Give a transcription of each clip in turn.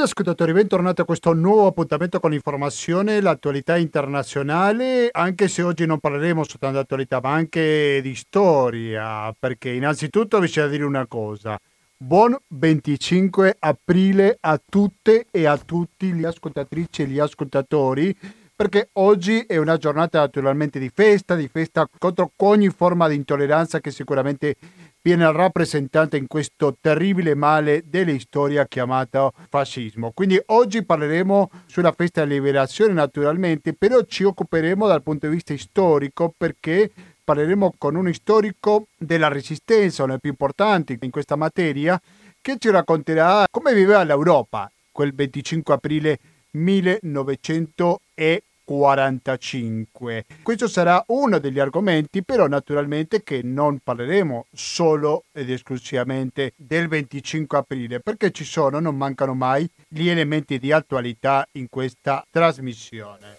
Cari ascoltatori, bentornati a questo nuovo appuntamento con l'informazione l'attualità internazionale, anche se oggi non parleremo soltanto di attualità, ma anche di storia, perché innanzitutto bisogna dire una cosa. Buon 25 aprile a tutte e a tutti gli ascoltatrici e gli ascoltatori, perché oggi è una giornata naturalmente di festa, di festa contro ogni forma di intolleranza che sicuramente viene rappresentata in questo terribile male della storia chiamato fascismo. Quindi oggi parleremo sulla festa della liberazione naturalmente, però ci occuperemo dal punto di vista storico perché parleremo con un storico della resistenza, uno dei più importanti in questa materia, che ci racconterà come viveva l'Europa quel 25 aprile 1940. 45. Questo sarà uno degli argomenti, però naturalmente che non parleremo solo ed esclusivamente del 25 aprile, perché ci sono, non mancano mai, gli elementi di attualità in questa trasmissione.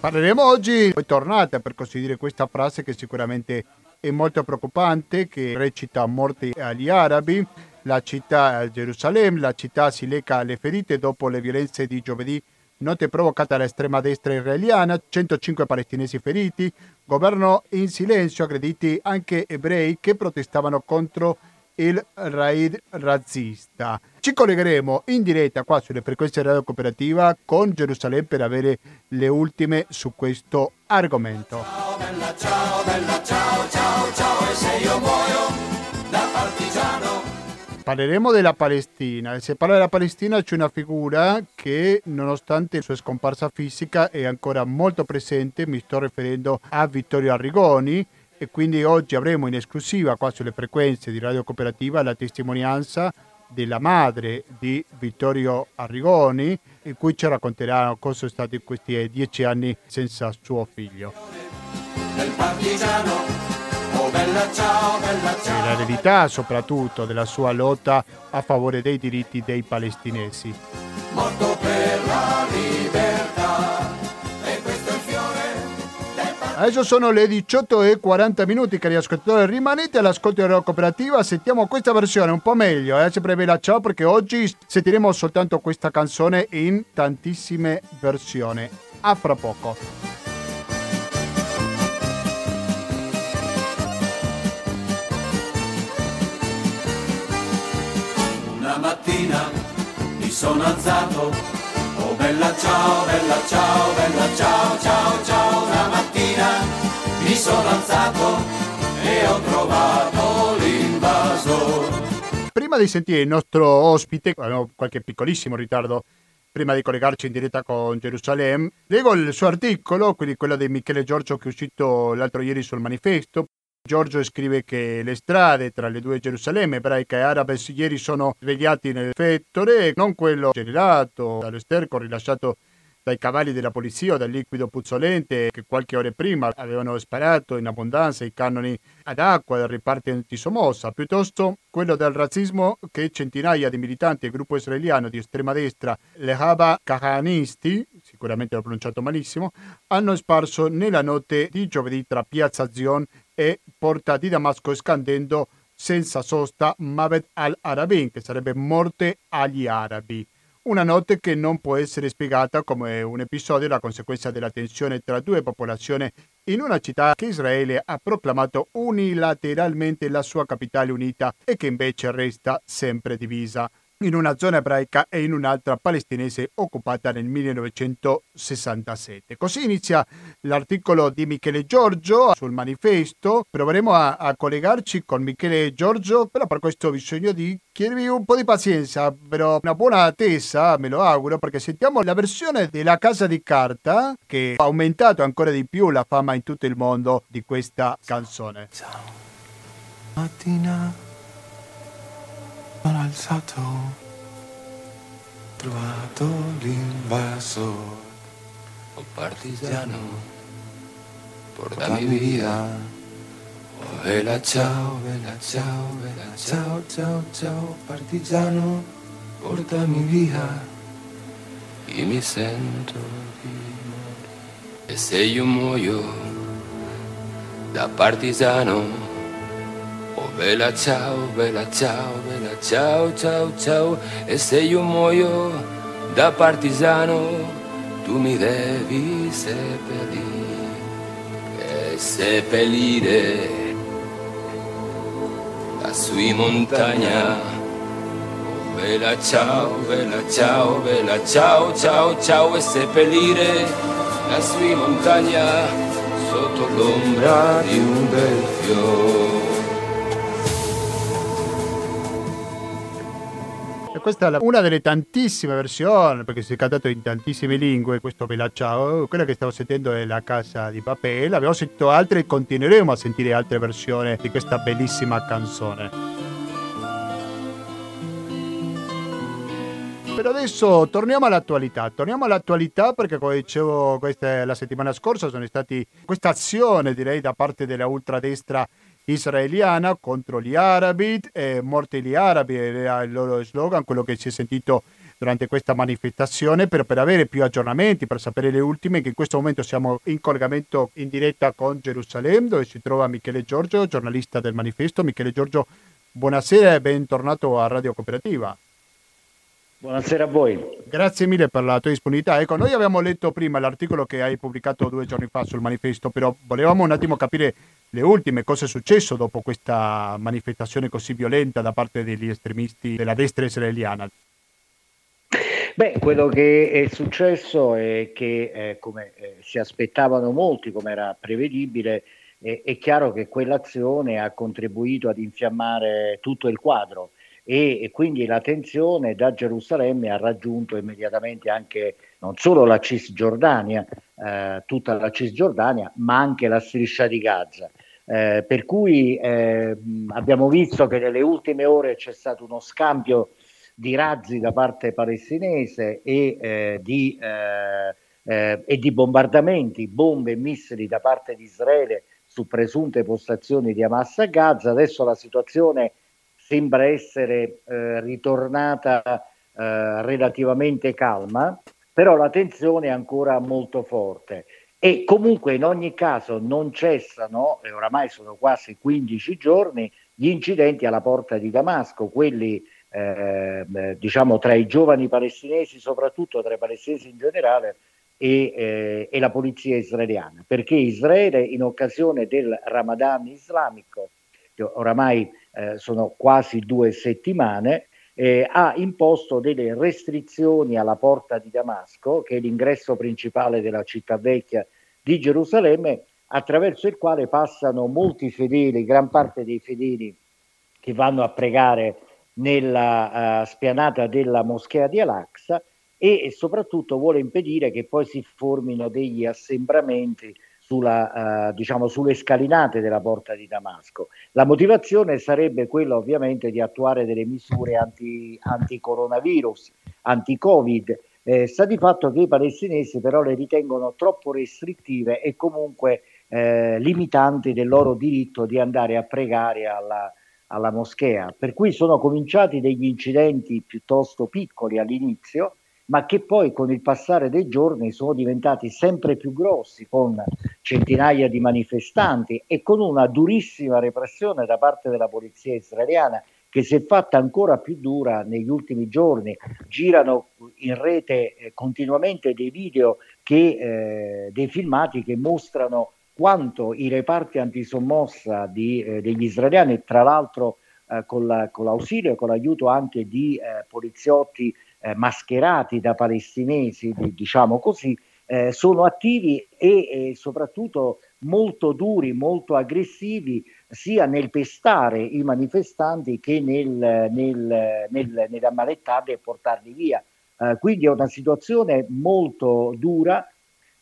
Parleremo oggi, è tornata per così dire questa frase che sicuramente è molto preoccupante, che recita morte agli arabi, la città Gerusalemme, la città si lecca alle ferite dopo le violenze di giovedì notte provocate dall'estrema destra israeliana, 105 palestinesi feriti, governo in silenzio, aggrediti anche ebrei che protestavano contro il raid razzista. Ci collegheremo in diretta qua sulle frequenze radio cooperativa con Gerusalemme per avere le ultime su questo argomento. Ciao, bella, ciao, bella, ciao, ciao, ciao, e se io muoio da partigiano Parleremo della Palestina. Se parla della Palestina c'è una figura che nonostante la sua scomparsa fisica è ancora molto presente, mi sto riferendo a Vittorio Arrigoni. E quindi oggi avremo in esclusiva qua sulle frequenze di Radio Cooperativa la testimonianza della madre di Vittorio Arrigoni in cui ci racconterà cosa sono stati questi dieci anni senza suo figlio. Del bella ciao, bella ciao. E l'eredità soprattutto della sua lotta a favore dei diritti dei palestinesi. Morto per la libertà. E questo è il fiore Adesso sono le 18 e 40 minuti, cari ascoltatori. Rimanete all'ascolto della cooperativa. Sentiamo questa versione un po' meglio. Eh? Sempre bella ciao perché oggi sentiremo soltanto questa canzone in tantissime versioni. A fra poco. Mattina mi sono alzato, oh bella ciao, bella ciao, bella ciao, ciao, ciao, una mattina mi sono alzato e ho trovato l'invasore. Prima di sentire il nostro ospite, abbiamo qualche piccolissimo ritardo prima di collegarci in diretta con Gerusalemme, leggo il suo articolo, quindi quello di Michele Giorgio che è uscito l'altro ieri sul manifesto, Giorgio scrive che le strade tra le due Gerusalemme, ebraica e arabe, ieri sono svegliati nel fettore, non quello generato dall'esterco rilasciato dai cavalli della polizia o dal liquido puzzolente che qualche ora prima avevano sparato in abbondanza i cannoni ad acqua del riparto anti-Somossa, piuttosto quello del razzismo che centinaia di militanti del gruppo israeliano di estrema destra, le Haba Kahanisti, sicuramente l'ho pronunciato malissimo, hanno sparso nella notte di giovedì tra Piazza Zion e porta di Damasco scandendo senza sosta Mabed al-Arabin, che sarebbe morte agli arabi. Una notte che non può essere spiegata come un episodio la conseguenza della tensione tra due popolazioni in una città che Israele ha proclamato unilateralmente la sua capitale unita e che invece resta sempre divisa in una zona ebraica e in un'altra palestinese occupata nel 1967. Così inizia l'articolo di Michele Giorgio sul manifesto. Proveremo a, a collegarci con Michele Giorgio, però per questo ho bisogno di chiedervi un po' di pazienza, però una buona attesa, me lo auguro, perché sentiamo la versione della casa di carta che ha aumentato ancora di più la fama in tutto il mondo di questa canzone. Ciao. Mattina sono alzato, trovato l'invasor, oh partigiano, portami via. Oh vela ciao, vela ciao, vela ciao, ciao, ciao, partigiano, portami via. Io mi sento di morire. E se io muoio da partigiano, bella ciao, bella ciao, bella ciao, ciao, ciao. E se io muoio da partigiano, tu mi devi seppellire, e seppellire lassù in montagna. Oh, bella ciao, bella ciao, bella ciao, ciao, ciao, e seppellire lassù in montagna sotto l'ombra di un bel fiore. Questa è una delle tantissime versioni, perché si è cantato in tantissime lingue, questo Bella Ciao. Quella che stavo sentendo è La Casa di Papel. Abbiamo sentito altre e continueremo a sentire altre versioni di questa bellissima canzone. Per adesso torniamo all'attualità, torniamo all'attualità perché come dicevo questa, la settimana scorsa sono stati questa azione direi da parte della ultradestra israeliana contro gli arabi, eh, morti gli arabi era il loro slogan, quello che si è sentito durante questa manifestazione per, per, avere più aggiornamenti, per sapere le ultime, che in questo momento siamo in collegamento in diretta con Gerusalemme dove si trova Michele Giorgio, giornalista del manifesto. Michele Giorgio, buonasera e bentornato a Radio Cooperativa. Buonasera a voi. Grazie mille per la tua disponibilità. Ecco, noi abbiamo letto prima l'articolo che hai pubblicato due giorni fa sul manifesto, però volevamo un attimo capire le ultime, cosa è successo dopo questa manifestazione così violenta da parte degli estremisti della destra israeliana? Beh, quello che è successo è che, eh, come eh, si aspettavano molti, come era prevedibile, eh, è chiaro che quell'azione ha contribuito ad infiammare tutto il quadro e, e quindi la tensione da Gerusalemme ha raggiunto immediatamente anche non solo la Cisgiordania, eh, tutta la Cisgiordania, ma anche la striscia di Gaza. Eh, per cui eh, abbiamo visto che nelle ultime ore c'è stato uno scambio di razzi da parte palestinese e, eh, di, eh, eh, e di bombardamenti, bombe e missili da parte di Israele su presunte postazioni di Hamas a Gaza. Adesso la situazione sembra essere ritornata relativamente calma, però la tensione è ancora molto forte. E comunque in ogni caso non cessano, e oramai sono quasi 15 giorni, gli incidenti alla porta di Damasco, quelli eh, diciamo tra i giovani palestinesi, soprattutto tra i palestinesi in generale, e, eh, e, la polizia israeliana, perché Israele in occasione del Ramadan islamico, oramai eh, sono quasi due settimane, eh, ha imposto delle restrizioni alla porta di Damasco, che è l'ingresso principale della città vecchia di Gerusalemme, attraverso il quale passano molti fedeli, gran parte dei fedeli che vanno a pregare nella uh, spianata della moschea di Al-Aqsa e, e soprattutto vuole impedire che poi si formino degli assembramenti sulla, uh, diciamo, sulle scalinate della porta di Damasco. La motivazione sarebbe quella ovviamente di attuare delle misure anti, anti-coronavirus, anti-covid. Eh, sta di fatto che i palestinesi però le ritengono troppo restrittive e comunque eh, limitanti del loro diritto di andare a pregare alla, alla moschea. Per cui sono cominciati degli incidenti piuttosto piccoli all'inizio, ma che poi con il passare dei giorni sono diventati sempre più grossi, con centinaia di manifestanti e con una durissima repressione da parte della polizia israeliana che si è fatta ancora più dura negli ultimi giorni. Girano in rete eh, continuamente dei video, che, eh, dei filmati che mostrano quanto i reparti antisommossa di, eh, degli israeliani, tra l'altro eh, con, la, con, l'ausilio e con l'aiuto anche di eh, poliziotti eh, mascherati da palestinesi, diciamo così, eh, sono attivi e, e, soprattutto molto duri, molto aggressivi, sia nel pestare i manifestanti che nel, nel, nel, nell'ammalettarli e portarli via. Eh, quindi è una situazione molto dura,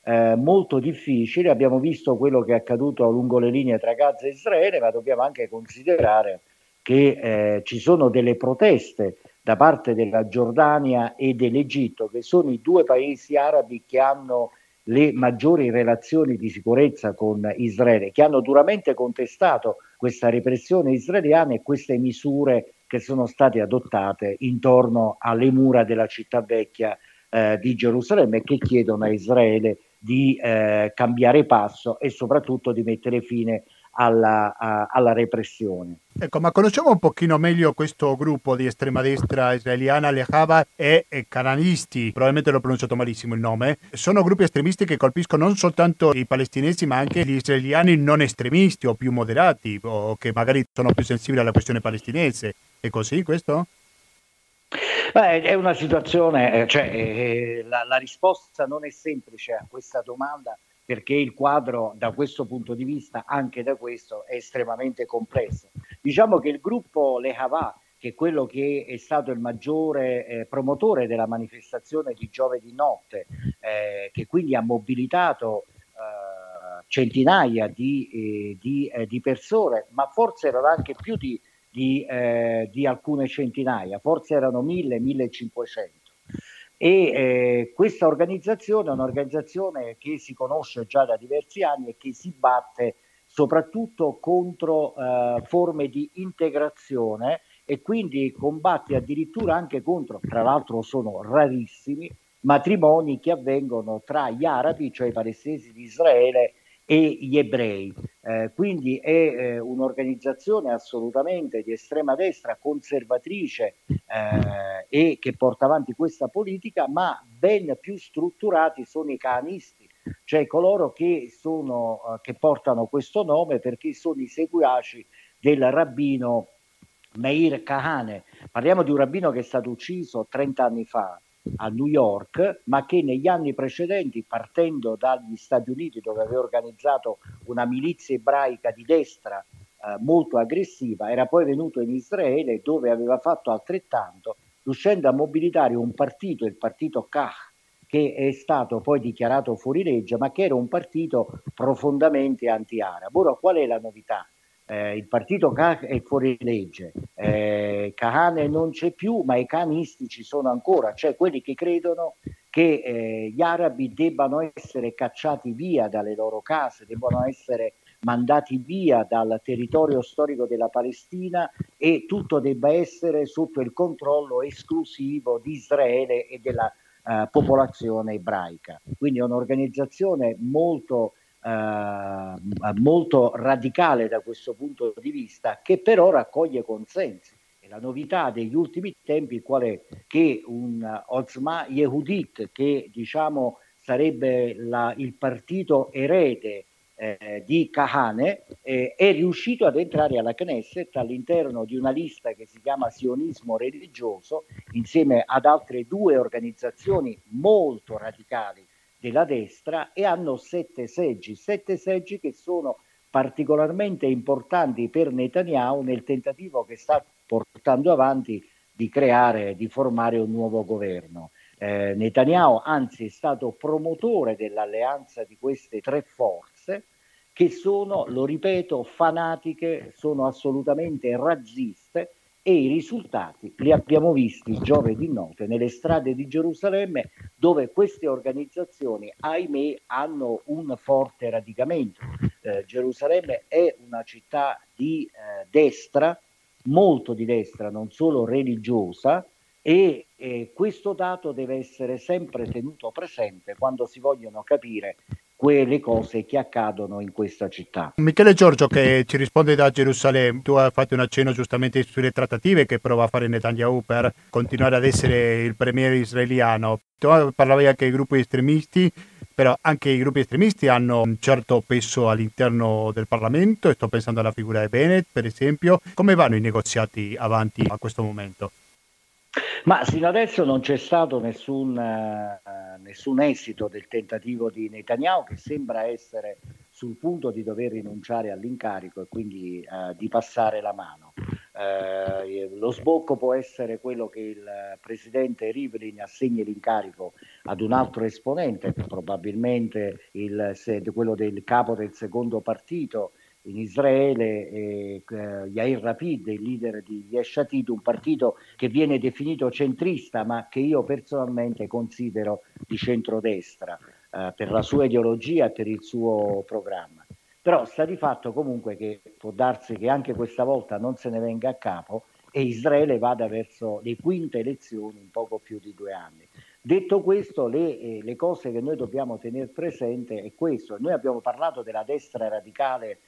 eh, molto difficile. Abbiamo visto quello che è accaduto lungo le linee tra Gaza e Israele, ma dobbiamo anche considerare che eh, ci sono delle proteste da parte della Giordania e dell'Egitto, che sono i due paesi arabi che hanno le maggiori relazioni di sicurezza con Israele, che hanno duramente contestato questa repressione israeliana e queste misure che sono state adottate intorno alle mura della città vecchia eh, di Gerusalemme e che chiedono a Israele di eh, cambiare passo e soprattutto di mettere fine alla, a, alla repressione. Ecco, ma conosciamo un pochino meglio questo gruppo di estrema destra israeliana, Lehava e, e cananisti, probabilmente l'ho pronunciato malissimo il nome, sono gruppi estremisti che colpiscono non soltanto i palestinesi ma anche gli israeliani non estremisti o più moderati o che magari sono più sensibili alla questione palestinese. È così questo? Beh, è una situazione, eh, cioè, eh, la, la risposta non è semplice a questa domanda perché il quadro da questo punto di vista, anche da questo, è estremamente complesso. Diciamo che il gruppo Le Havà, che è quello che è stato il maggiore eh, promotore della manifestazione di giovedì notte, eh, che quindi ha mobilitato eh, centinaia di, eh, di, eh, di, persone, ma forse erano anche più di, di, eh, alcune centinaia, forse erano 1000-1500 e eh, questa organizzazione è un'organizzazione che si conosce già da diversi anni e che si batte soprattutto contro eh, forme di integrazione e quindi combatte addirittura anche contro, tra l'altro sono rarissimi, matrimoni che avvengono tra gli arabi, cioè i palestinesi di Israele, e gli ebrei. Eh, quindi è eh, un'organizzazione assolutamente di estrema destra, conservatrice eh, e che porta avanti questa politica, ma ben più strutturati sono i canisti, cioè coloro che, sono, eh, che portano questo nome perché sono i seguaci del rabbino Meir Kahane. Parliamo di un rabbino che è stato ucciso 30 anni fa a New York, ma che negli anni precedenti, partendo dagli Stati Uniti, dove aveva organizzato una milizia ebraica di destra eh, molto aggressiva, era poi venuto in Israele dove aveva fatto altrettanto, riuscendo a mobilitare un partito, il partito Kach, che è stato poi dichiarato fuori legge, ma che era un partito profondamente anti-arabo. Ora, qual è la novità? Eh, il partito Kah è fuori legge, eh, Kahane non c'è più, ma i canisti ci sono ancora, cioè quelli che credono che eh, gli arabi debbano essere cacciati via dalle loro case, debbano essere mandati via dal territorio storico della Palestina e tutto debba essere sotto il controllo esclusivo di Israele e della uh, popolazione ebraica. Quindi è un'organizzazione molto eh, molto radicale da questo punto di vista, che però raccoglie consensi. E la novità degli ultimi tempi qual è? Che un Ozma Yehudit, che diciamo sarebbe la, il partito erede eh, di Kahane, eh, è riuscito ad entrare alla Knesset all'interno di una lista che si chiama Sionismo religioso, insieme ad altre due organizzazioni molto radicali della destra e hanno sette seggi, sette seggi che sono particolarmente importanti per Netanyahu nel tentativo che sta portando avanti di creare, di formare un nuovo governo. Eh, Netanyahu anzi è stato promotore dell'alleanza di queste tre forze che sono, lo ripeto, fanatiche, sono assolutamente razziste e i risultati li abbiamo visti giovedì notte nelle strade di Gerusalemme dove queste organizzazioni, ahimè, hanno un forte radicamento. Eh, Gerusalemme è una città di eh, destra, molto di destra, non solo religiosa, e eh, questo dato deve essere sempre tenuto presente quando si vogliono capire quelle cose che accadono in questa città. Michele Giorgio che ci risponde da Gerusalemme, tu hai fatto un accenno giustamente sulle trattative che prova a fare Netanyahu per continuare ad essere il premier israeliano. Tu parlavi anche dei gruppi estremisti, però anche i gruppi estremisti hanno un certo peso all'interno del Parlamento, sto pensando alla figura di Bennett per esempio. Come vanno i negoziati avanti a questo momento? Ma sino adesso non c'è stato nessun, uh, nessun, esito del tentativo di Netanyahu che sembra essere sul punto di dover rinunciare all'incarico e quindi uh, di passare la mano. Uh, lo sbocco può essere quello che il presidente Rivlin assegni l'incarico ad un altro esponente, probabilmente il, quello del capo del secondo partito, in Israele, eh, Yair Rapid, il leader di Yesh Atid, un partito che viene definito centrista, ma che io personalmente considero di centrodestra eh, per la sua ideologia e per il suo programma. Però sta di fatto comunque che può darsi che anche questa volta non se ne venga a capo e Israele vada verso le quinte elezioni in poco più di due anni. Detto questo, le, eh, le cose che noi dobbiamo tenere presente è questo. Noi abbiamo parlato della destra radicale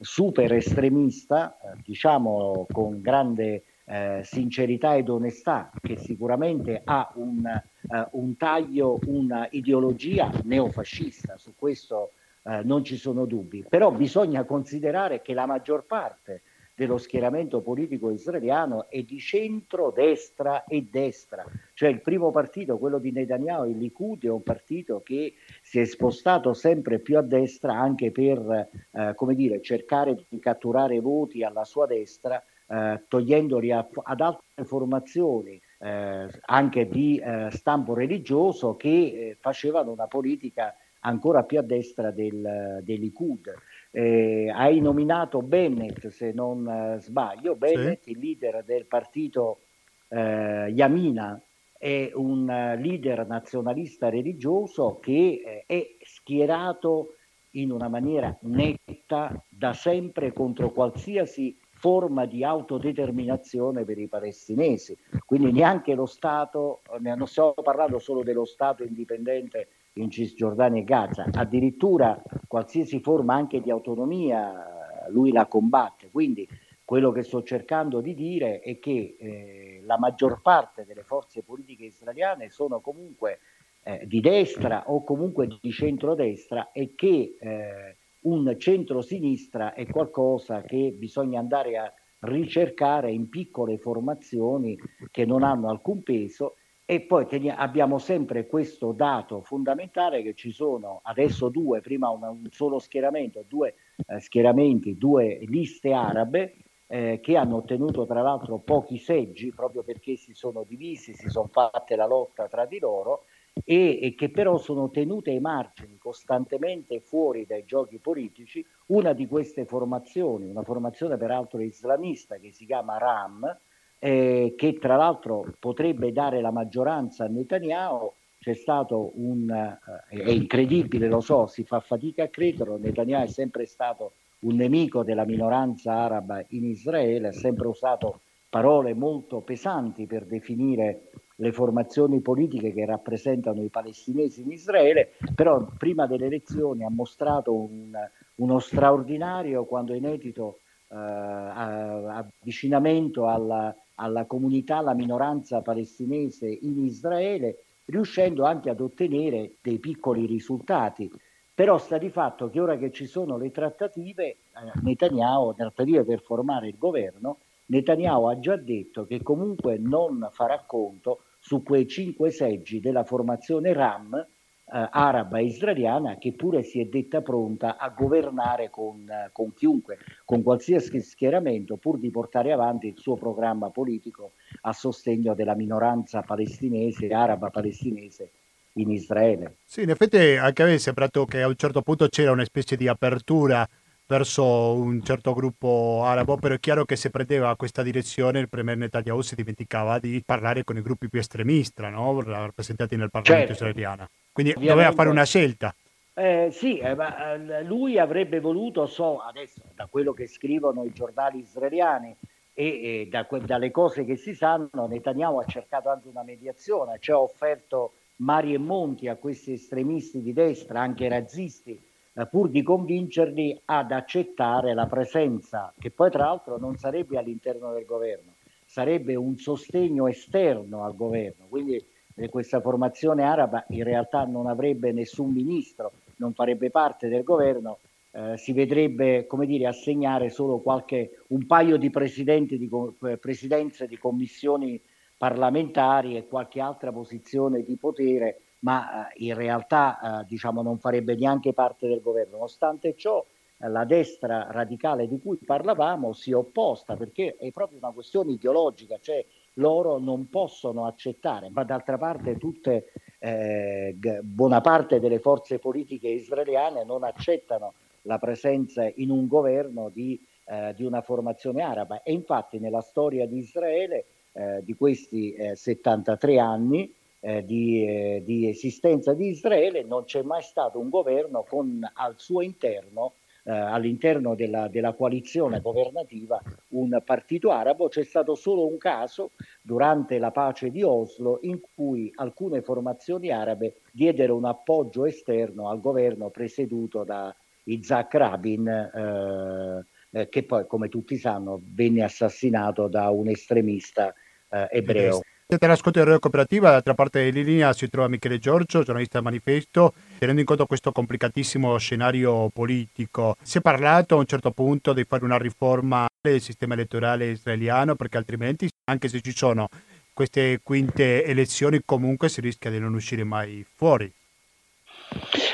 super estremista, eh, diciamo con grande eh, sincerità ed onestà, che sicuramente ha un, eh, un taglio, una ideologia neofascista, su questo eh, non ci sono dubbi, però bisogna considerare che la maggior parte dello schieramento politico israeliano è di centro, destra e destra. Cioè il primo partito, quello di Netanyahu, il Likud, è un partito che si è spostato sempre più a destra anche per, eh, come dire, cercare di catturare voti alla sua destra, eh, togliendoli a, ad altre formazioni eh, anche di eh, stampo religioso che eh, facevano una politica ancora più a destra del, del Likud. Eh, hai nominato Bennett, se non eh, sbaglio, Bennett, sì. il leader del partito eh, Yamina, è un uh, leader nazionalista religioso che eh, è schierato in una maniera netta da sempre contro qualsiasi forma di autodeterminazione per i palestinesi. Quindi neanche lo Stato, non stiamo parlando solo dello Stato indipendente in Cisgiordania e Gaza, addirittura qualsiasi forma anche di autonomia lui la combatte. Quindi quello che sto cercando di dire è che eh, la maggior parte delle forze politiche israeliane sono comunque eh, di destra o comunque di centrodestra e che eh, un centro-sinistra è qualcosa che bisogna andare a ricercare in piccole formazioni che non hanno alcun peso e poi tenia- abbiamo sempre questo dato fondamentale che ci sono adesso due, prima una, un solo schieramento, due eh, schieramenti, due liste arabe eh, che hanno ottenuto tra l'altro pochi seggi proprio perché si sono divisi, si sono fatte la lotta tra di loro e, e che però sono tenute ai margini costantemente fuori dai giochi politici. Una di queste formazioni, una formazione peraltro islamista che si chiama RAM, eh, che tra l'altro potrebbe dare la maggioranza a Netanyahu. C'è stato un, eh, è incredibile, lo so, si fa fatica a crederlo, Netanyahu è sempre stato un nemico della minoranza araba in Israele, ha sempre usato parole molto pesanti per definire le formazioni politiche che rappresentano i palestinesi in Israele, però prima delle elezioni ha mostrato un, uno straordinario, quando inedito, eh, avvicinamento alla, alla comunità, alla minoranza palestinese in Israele, riuscendo anche ad ottenere dei piccoli risultati. Però sta di fatto che ora che ci sono le trattative, eh, Netanyahu, trattative per formare il governo, Netanyahu ha già detto che comunque non farà conto su quei cinque seggi della formazione RAM eh, araba e israeliana che pure si è detta pronta a governare con, eh, con chiunque, con qualsiasi schieramento, pur di portare avanti il suo programma politico a sostegno della minoranza palestinese, araba palestinese in Israele. Sì, in effetti anche a me è sembrato che a un certo punto c'era una specie di apertura verso un certo gruppo arabo, però è chiaro che se prendeva questa direzione il premier Netanyahu si dimenticava di parlare con i gruppi più estremisti, no? rappresentati nel Parlamento certo. israeliano. Quindi Ovviamente, doveva fare una scelta. Eh, sì, eh, ma eh, lui avrebbe voluto, so adesso da quello che scrivono i giornali israeliani e, e da, dalle cose che si sanno, Netanyahu ha cercato anche una mediazione, cioè ha offerto mari e monti a questi estremisti di destra, anche razzisti, eh, pur di convincerli ad accettare la presenza, che poi tra l'altro non sarebbe all'interno del governo, sarebbe un sostegno esterno al governo. Quindi questa formazione araba in realtà non avrebbe nessun ministro, non farebbe parte del governo, eh, si vedrebbe come dire, assegnare solo qualche, un paio di, di eh, presidenze di commissioni parlamentari e qualche altra posizione di potere ma eh, in realtà eh, diciamo, non farebbe neanche parte del governo. Nonostante ciò, eh, la destra radicale di cui parlavamo si è opposta perché è proprio una questione ideologica, cioè loro non possono accettare, ma d'altra parte tutte, eh, buona parte delle forze politiche israeliane non accettano la presenza in un governo di, eh, di una formazione araba. E infatti nella storia di Israele eh, di questi 73 anni eh, di, eh, di, esistenza di Israele non c'è mai stato un governo con al suo interno, eh, all'interno della, della, coalizione governativa, un partito arabo. C'è stato solo un caso durante la pace di Oslo in cui alcune formazioni arabe diedero un appoggio esterno al governo presieduto da Isaac Rabin, eh, eh, che poi, come tutti sanno, venne assassinato da un estremista eh, ebreo. Siete all'ascolto di Radio Cooperativa, dall'altra parte di linea si trova Michele Giorgio, giornalista del Manifesto. Tenendo in conto questo complicatissimo scenario politico, si è parlato a un certo punto di fare una riforma del sistema elettorale israeliano perché altrimenti, anche se ci sono queste quinte elezioni, comunque si rischia di non uscire mai fuori.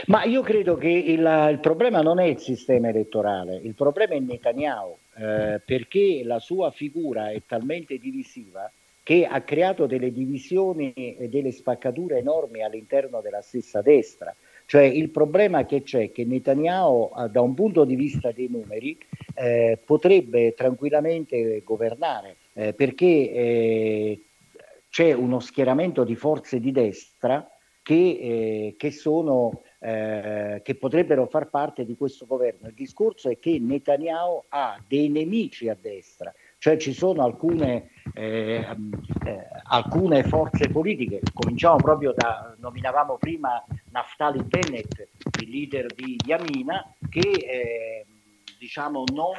Ma io credo che il, il, problema non è il sistema elettorale, il problema è Netanyahu, eh, perché la sua figura è talmente divisiva che ha creato delle divisioni e delle spaccature enormi all'interno della stessa destra. Cioè il problema che c'è è che Netanyahu, eh, da un punto di vista dei numeri, eh, potrebbe tranquillamente governare, eh, perché eh, c'è uno schieramento di forze di destra che, eh, che, sono, eh, che potrebbero far parte di questo governo. Il discorso è che Netanyahu ha dei nemici a destra, cioè ci sono alcune, eh, eh, alcune forze politiche, cominciamo proprio da, nominavamo prima Naftali Bennett, il leader di Yamina, che eh, diciamo non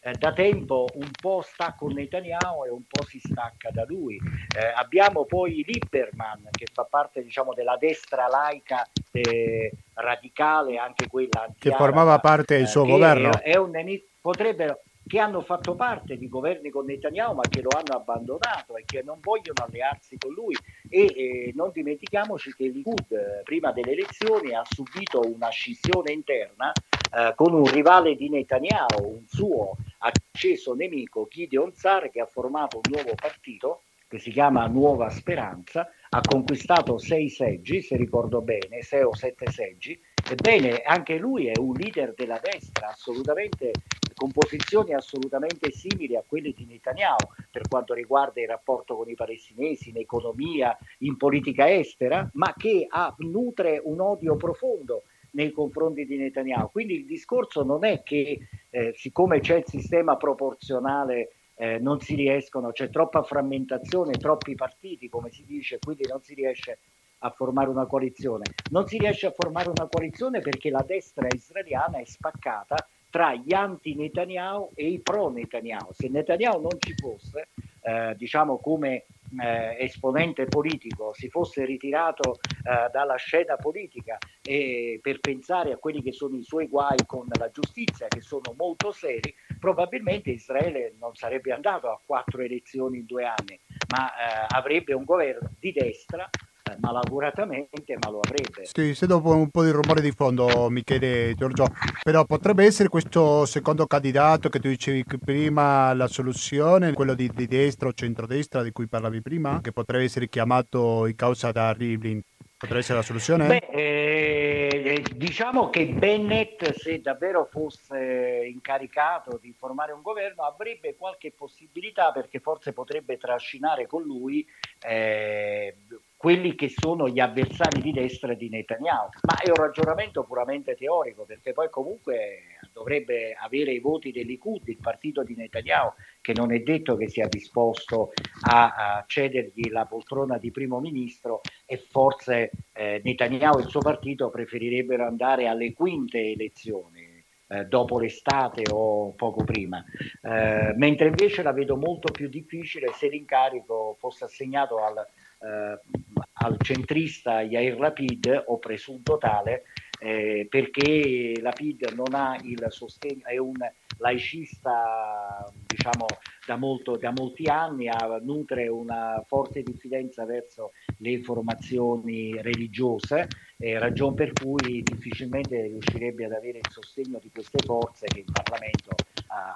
eh, da tempo un po' sta con Netanyahu e un po' si stacca da lui. Eh, abbiamo poi Lieberman che fa parte diciamo, della destra laica eh, radicale, anche quella che formava parte del suo governo. È, è un nemico, potrebbero, che hanno fatto parte di governi con Netanyahu ma che lo hanno abbandonato e che non vogliono allearsi con lui e eh, non dimentichiamoci che Likud eh, prima delle elezioni ha subito una scissione interna eh, con un rivale di Netanyahu, un suo acceso nemico Gideon Zar che ha formato un nuovo partito che si chiama Nuova Speranza, ha conquistato sei seggi, se ricordo bene, sei o sette seggi. Ebbene, anche lui è un leader della destra, assolutamente con posizioni assolutamente simili a quelle di Netanyahu per quanto riguarda il rapporto con i palestinesi, in economia, in politica estera, ma che ha, nutre un odio profondo nei confronti di Netanyahu. Quindi il discorso non è che eh, siccome c'è il sistema proporzionale eh, non si riescono, c'è troppa frammentazione, troppi partiti, come si dice, quindi non si riesce a formare una coalizione. Non si riesce a formare una coalizione perché la destra israeliana è spaccata tra gli anti-Netanyahu e i pro-Netanyahu. Se Netanyahu non ci fosse, eh, diciamo come eh, esponente politico, si fosse ritirato eh, dalla scena politica e per pensare a quelli che sono i suoi guai con la giustizia, che sono molto seri, probabilmente Israele non sarebbe andato a quattro elezioni in due anni, ma eh, avrebbe un governo di destra malauguratamente, ma lo avrebbe. Sì, se dopo un po' di rumore di fondo, Michele Giorgio, però potrebbe essere questo secondo candidato che tu dicevi prima la soluzione, quello di, di destra o centrodestra di cui parlavi prima, che potrebbe essere chiamato in causa da Rivlin. Potrebbe essere la soluzione? Beh, eh, diciamo che Bennett, se davvero fosse incaricato di formare un governo, avrebbe qualche possibilità perché forse potrebbe trascinare con lui eh, quelli che sono gli avversari di destra di Netanyahu. Ma è un ragionamento puramente teorico, perché poi comunque dovrebbe avere i voti dell'Ikud, il partito di Netanyahu, che non è detto che sia disposto a, a cedergli la poltrona di primo ministro e forse eh, Netanyahu e il suo partito preferirebbero andare alle quinte elezioni. Eh, dopo l'estate o poco prima, eh, mentre invece la vedo molto più difficile se l'incarico fosse assegnato al, al centrista Yair Lapid o presunto tale eh, perché Lapid non ha il sostegno, è un laicista diciamo da, molto, da molti anni, ha, nutre una forte diffidenza verso le informazioni religiose, eh, ragion per cui difficilmente riuscirebbe ad avere il sostegno di queste forze che in Parlamento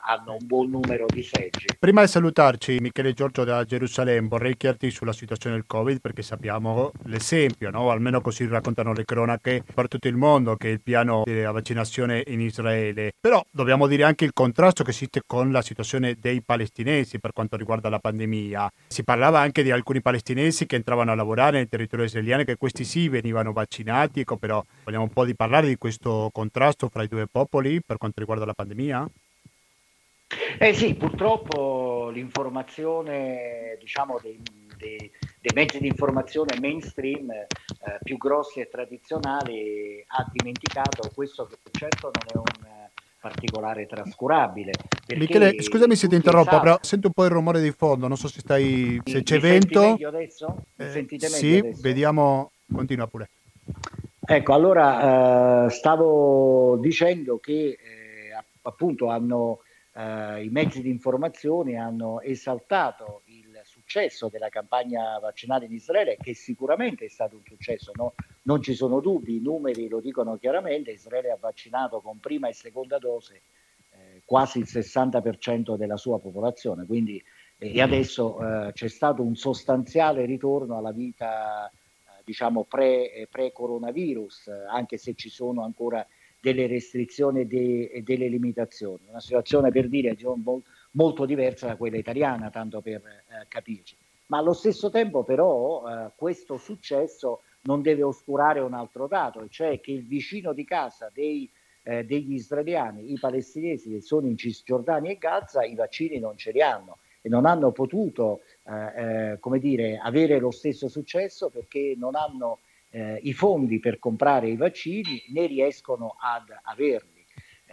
hanno un buon numero di seggi. Prima di salutarci, Michele Giorgio da Gerusalemme, vorrei chiederti sulla situazione del Covid perché sappiamo l'esempio, no? almeno così raccontano le cronache per tutto il mondo, che è il piano della vaccinazione in Israele. Però dobbiamo dire anche il contrasto che esiste con la situazione dei palestinesi per quanto riguarda la pandemia. Si parlava anche di alcuni palestinesi che entravano a lavorare nel territorio israeliano, che questi sì venivano vaccinati, ecco, però vogliamo un po' di parlare di questo contrasto fra i due popoli per quanto riguarda la pandemia? Eh sì, purtroppo l'informazione diciamo, dei, dei, dei mezzi di informazione mainstream eh, più grossi e tradizionali ha dimenticato questo che certo non è un particolare trascurabile. Michele, scusami se ti interrompo, sa... però sento un po' il rumore di fondo, non so se stai se mi, c'è mi vento. adesso? Eh, sentite meglio sì, adesso? vediamo, continua pure. Ecco, allora eh, stavo dicendo che eh, appunto hanno eh, i mezzi di informazione hanno esaltato successo della campagna vaccinale in Israele, che sicuramente è stato un successo, no? non ci sono dubbi, i numeri lo dicono chiaramente, Israele ha vaccinato con prima e seconda dose eh, quasi il 60% della sua popolazione, quindi e adesso eh, c'è stato un sostanziale ritorno alla vita eh, diciamo pre, pre-coronavirus, anche se ci sono ancora delle restrizioni e, de, delle limitazioni. Una situazione per dire molto diversa da quella italiana, tanto per eh, capirci. Ma allo stesso tempo però eh, questo successo non deve oscurare un altro dato, cioè che il vicino di casa dei, eh, degli israeliani, i palestinesi che sono in Cisgiordania e Gaza, i vaccini non ce li hanno e non hanno potuto eh, eh, come dire, avere lo stesso successo perché non hanno eh, i fondi per comprare i vaccini né riescono ad averli,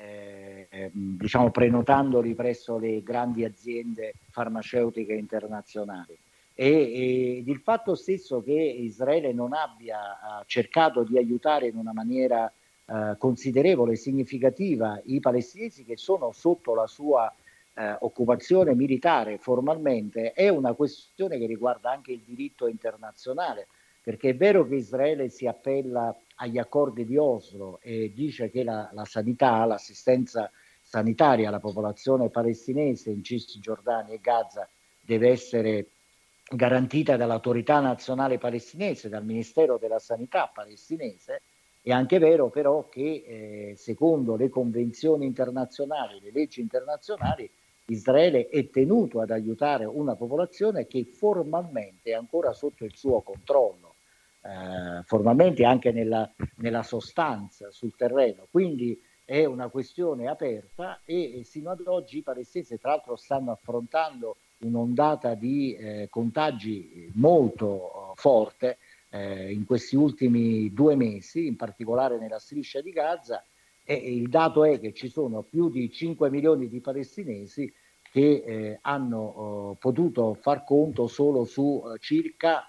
eh, ehm, diciamo prenotandoli presso le grandi aziende farmaceutiche internazionali. E, e il fatto stesso che Israele non abbia cercato di aiutare in una maniera uh, considerevole e significativa i palestinesi che sono sotto la sua uh, occupazione militare formalmente è una questione che riguarda anche il diritto internazionale perché è vero che Israele si appella agli accordi di Oslo e dice che la, la sanità, l'assistenza sanitaria alla popolazione palestinese in Cisgiordania e Gaza deve essere garantita dall'autorità nazionale palestinese, dal Ministero della Sanità palestinese, è anche vero però che eh, secondo le convenzioni internazionali, le leggi internazionali, Israele è tenuto ad aiutare una popolazione che formalmente è ancora sotto il suo controllo eh, formalmente anche nella, nella, sostanza sul terreno. Quindi è una questione aperta e, e sino ad oggi i palestinesi tra l'altro stanno affrontando un'ondata di eh, contagi molto forte eh, in questi ultimi due mesi, in particolare nella striscia di Gaza, e il dato è che ci sono più di 5 milioni di palestinesi che eh, hanno oh, potuto far conto solo su eh, circa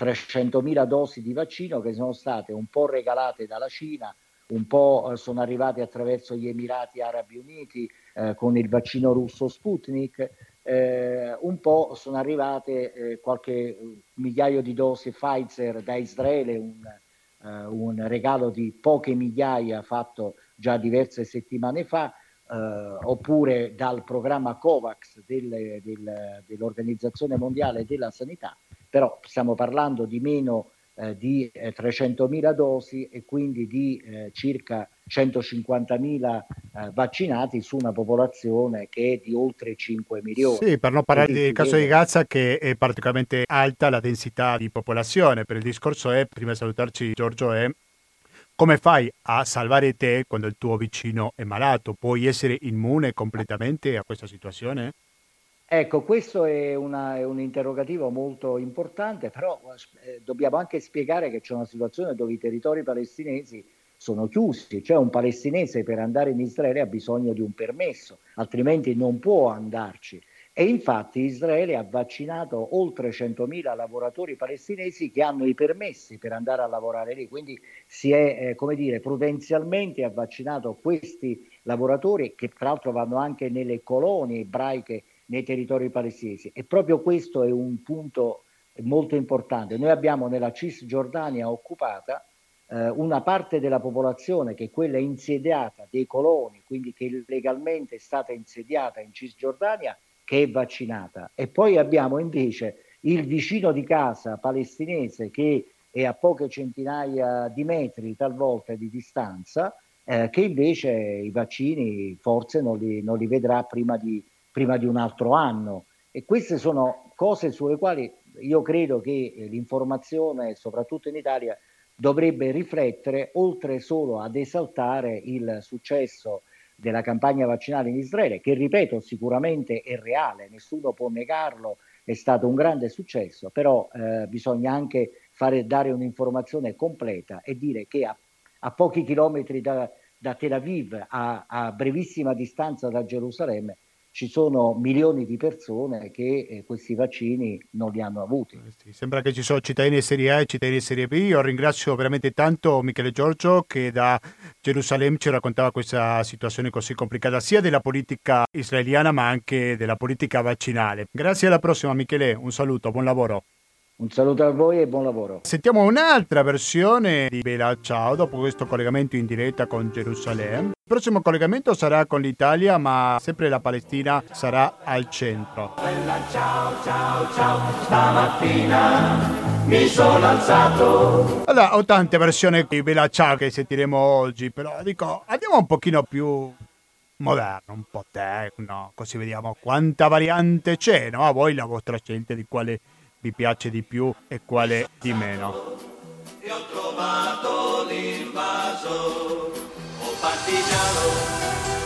300.000 dosi di vaccino che sono state un po' regalate dalla Cina, un po' eh, sono arrivate attraverso gli Emirati Arabi Uniti eh, con il vaccino russo Sputnik, eh, un po' sono arrivate eh, qualche migliaio di dosi Pfizer da Israele, un, eh, un, regalo di poche migliaia fatto già diverse settimane fa, eh, oppure dal programma COVAX del, del, dell'Organizzazione Mondiale della Sanità però stiamo parlando di meno eh, di eh, 300.000 dosi e quindi di eh, circa 150.000 eh, vaccinati su una popolazione che è di oltre 5 milioni. Sì, per non parlare del caso di Gaza che è particolarmente alta la densità di popolazione, per il discorso è, prima di salutarci Giorgio, è come fai a salvare te quando il tuo vicino è malato? Puoi essere immune completamente a questa situazione? Ecco, questo è, una, è, un interrogativo molto importante, però eh, dobbiamo anche spiegare che c'è una situazione dove i territori palestinesi sono chiusi, cioè un palestinese per andare in Israele ha bisogno di un permesso, altrimenti non può andarci. E infatti Israele ha vaccinato oltre 100.000 lavoratori palestinesi che hanno i permessi per andare a lavorare lì, quindi si è, eh, come dire, prudenzialmente ha vaccinato questi lavoratori che tra l'altro vanno anche nelle colonie ebraiche nei territori palestinesi. E proprio questo è un punto molto importante. Noi abbiamo nella Cisgiordania occupata eh, una parte della popolazione che è quella insediata dei coloni, quindi che legalmente è stata insediata in Cisgiordania, che è vaccinata. E poi abbiamo invece il vicino di casa palestinese che è a poche centinaia di metri talvolta di distanza, eh, che invece i vaccini forse non li, non li vedrà prima di prima di un altro anno. E queste sono cose sulle quali io credo che eh, l'informazione, soprattutto in Italia, dovrebbe riflettere, oltre solo ad esaltare il successo della campagna vaccinale in Israele, che ripeto sicuramente è reale, nessuno può negarlo è stato un grande successo, però eh, bisogna anche fare, dare un'informazione completa e dire che a, a pochi chilometri da, da Tel Aviv, a, a brevissima distanza da Gerusalemme, ci sono milioni di persone che eh, questi vaccini non li hanno avuti. Sembra che ci sono cittadini di Serie A e cittadini di Serie B. Io ringrazio veramente tanto Michele Giorgio che da Gerusalemme ci raccontava questa situazione così complicata sia della politica israeliana ma anche della politica vaccinale. Grazie alla prossima Michele, un saluto, buon lavoro. Un saluto a voi e buon lavoro. Sentiamo un'altra versione di Bella Ciao dopo questo collegamento in diretta con Gerusalemme. Il prossimo collegamento sarà con l'Italia, ma sempre la Palestina sarà al centro. Bella ciao, ciao, ciao, stamattina mi sono alzato. Allora, ho tante versioni di Bella Ciao che sentiremo oggi, però dico, andiamo un pochino più moderno, un po' tecno, così vediamo quanta variante c'è, no? A voi la vostra scelta di quale vi piace di più e quale di meno. E ho trovato l'invaso, oh partigiano,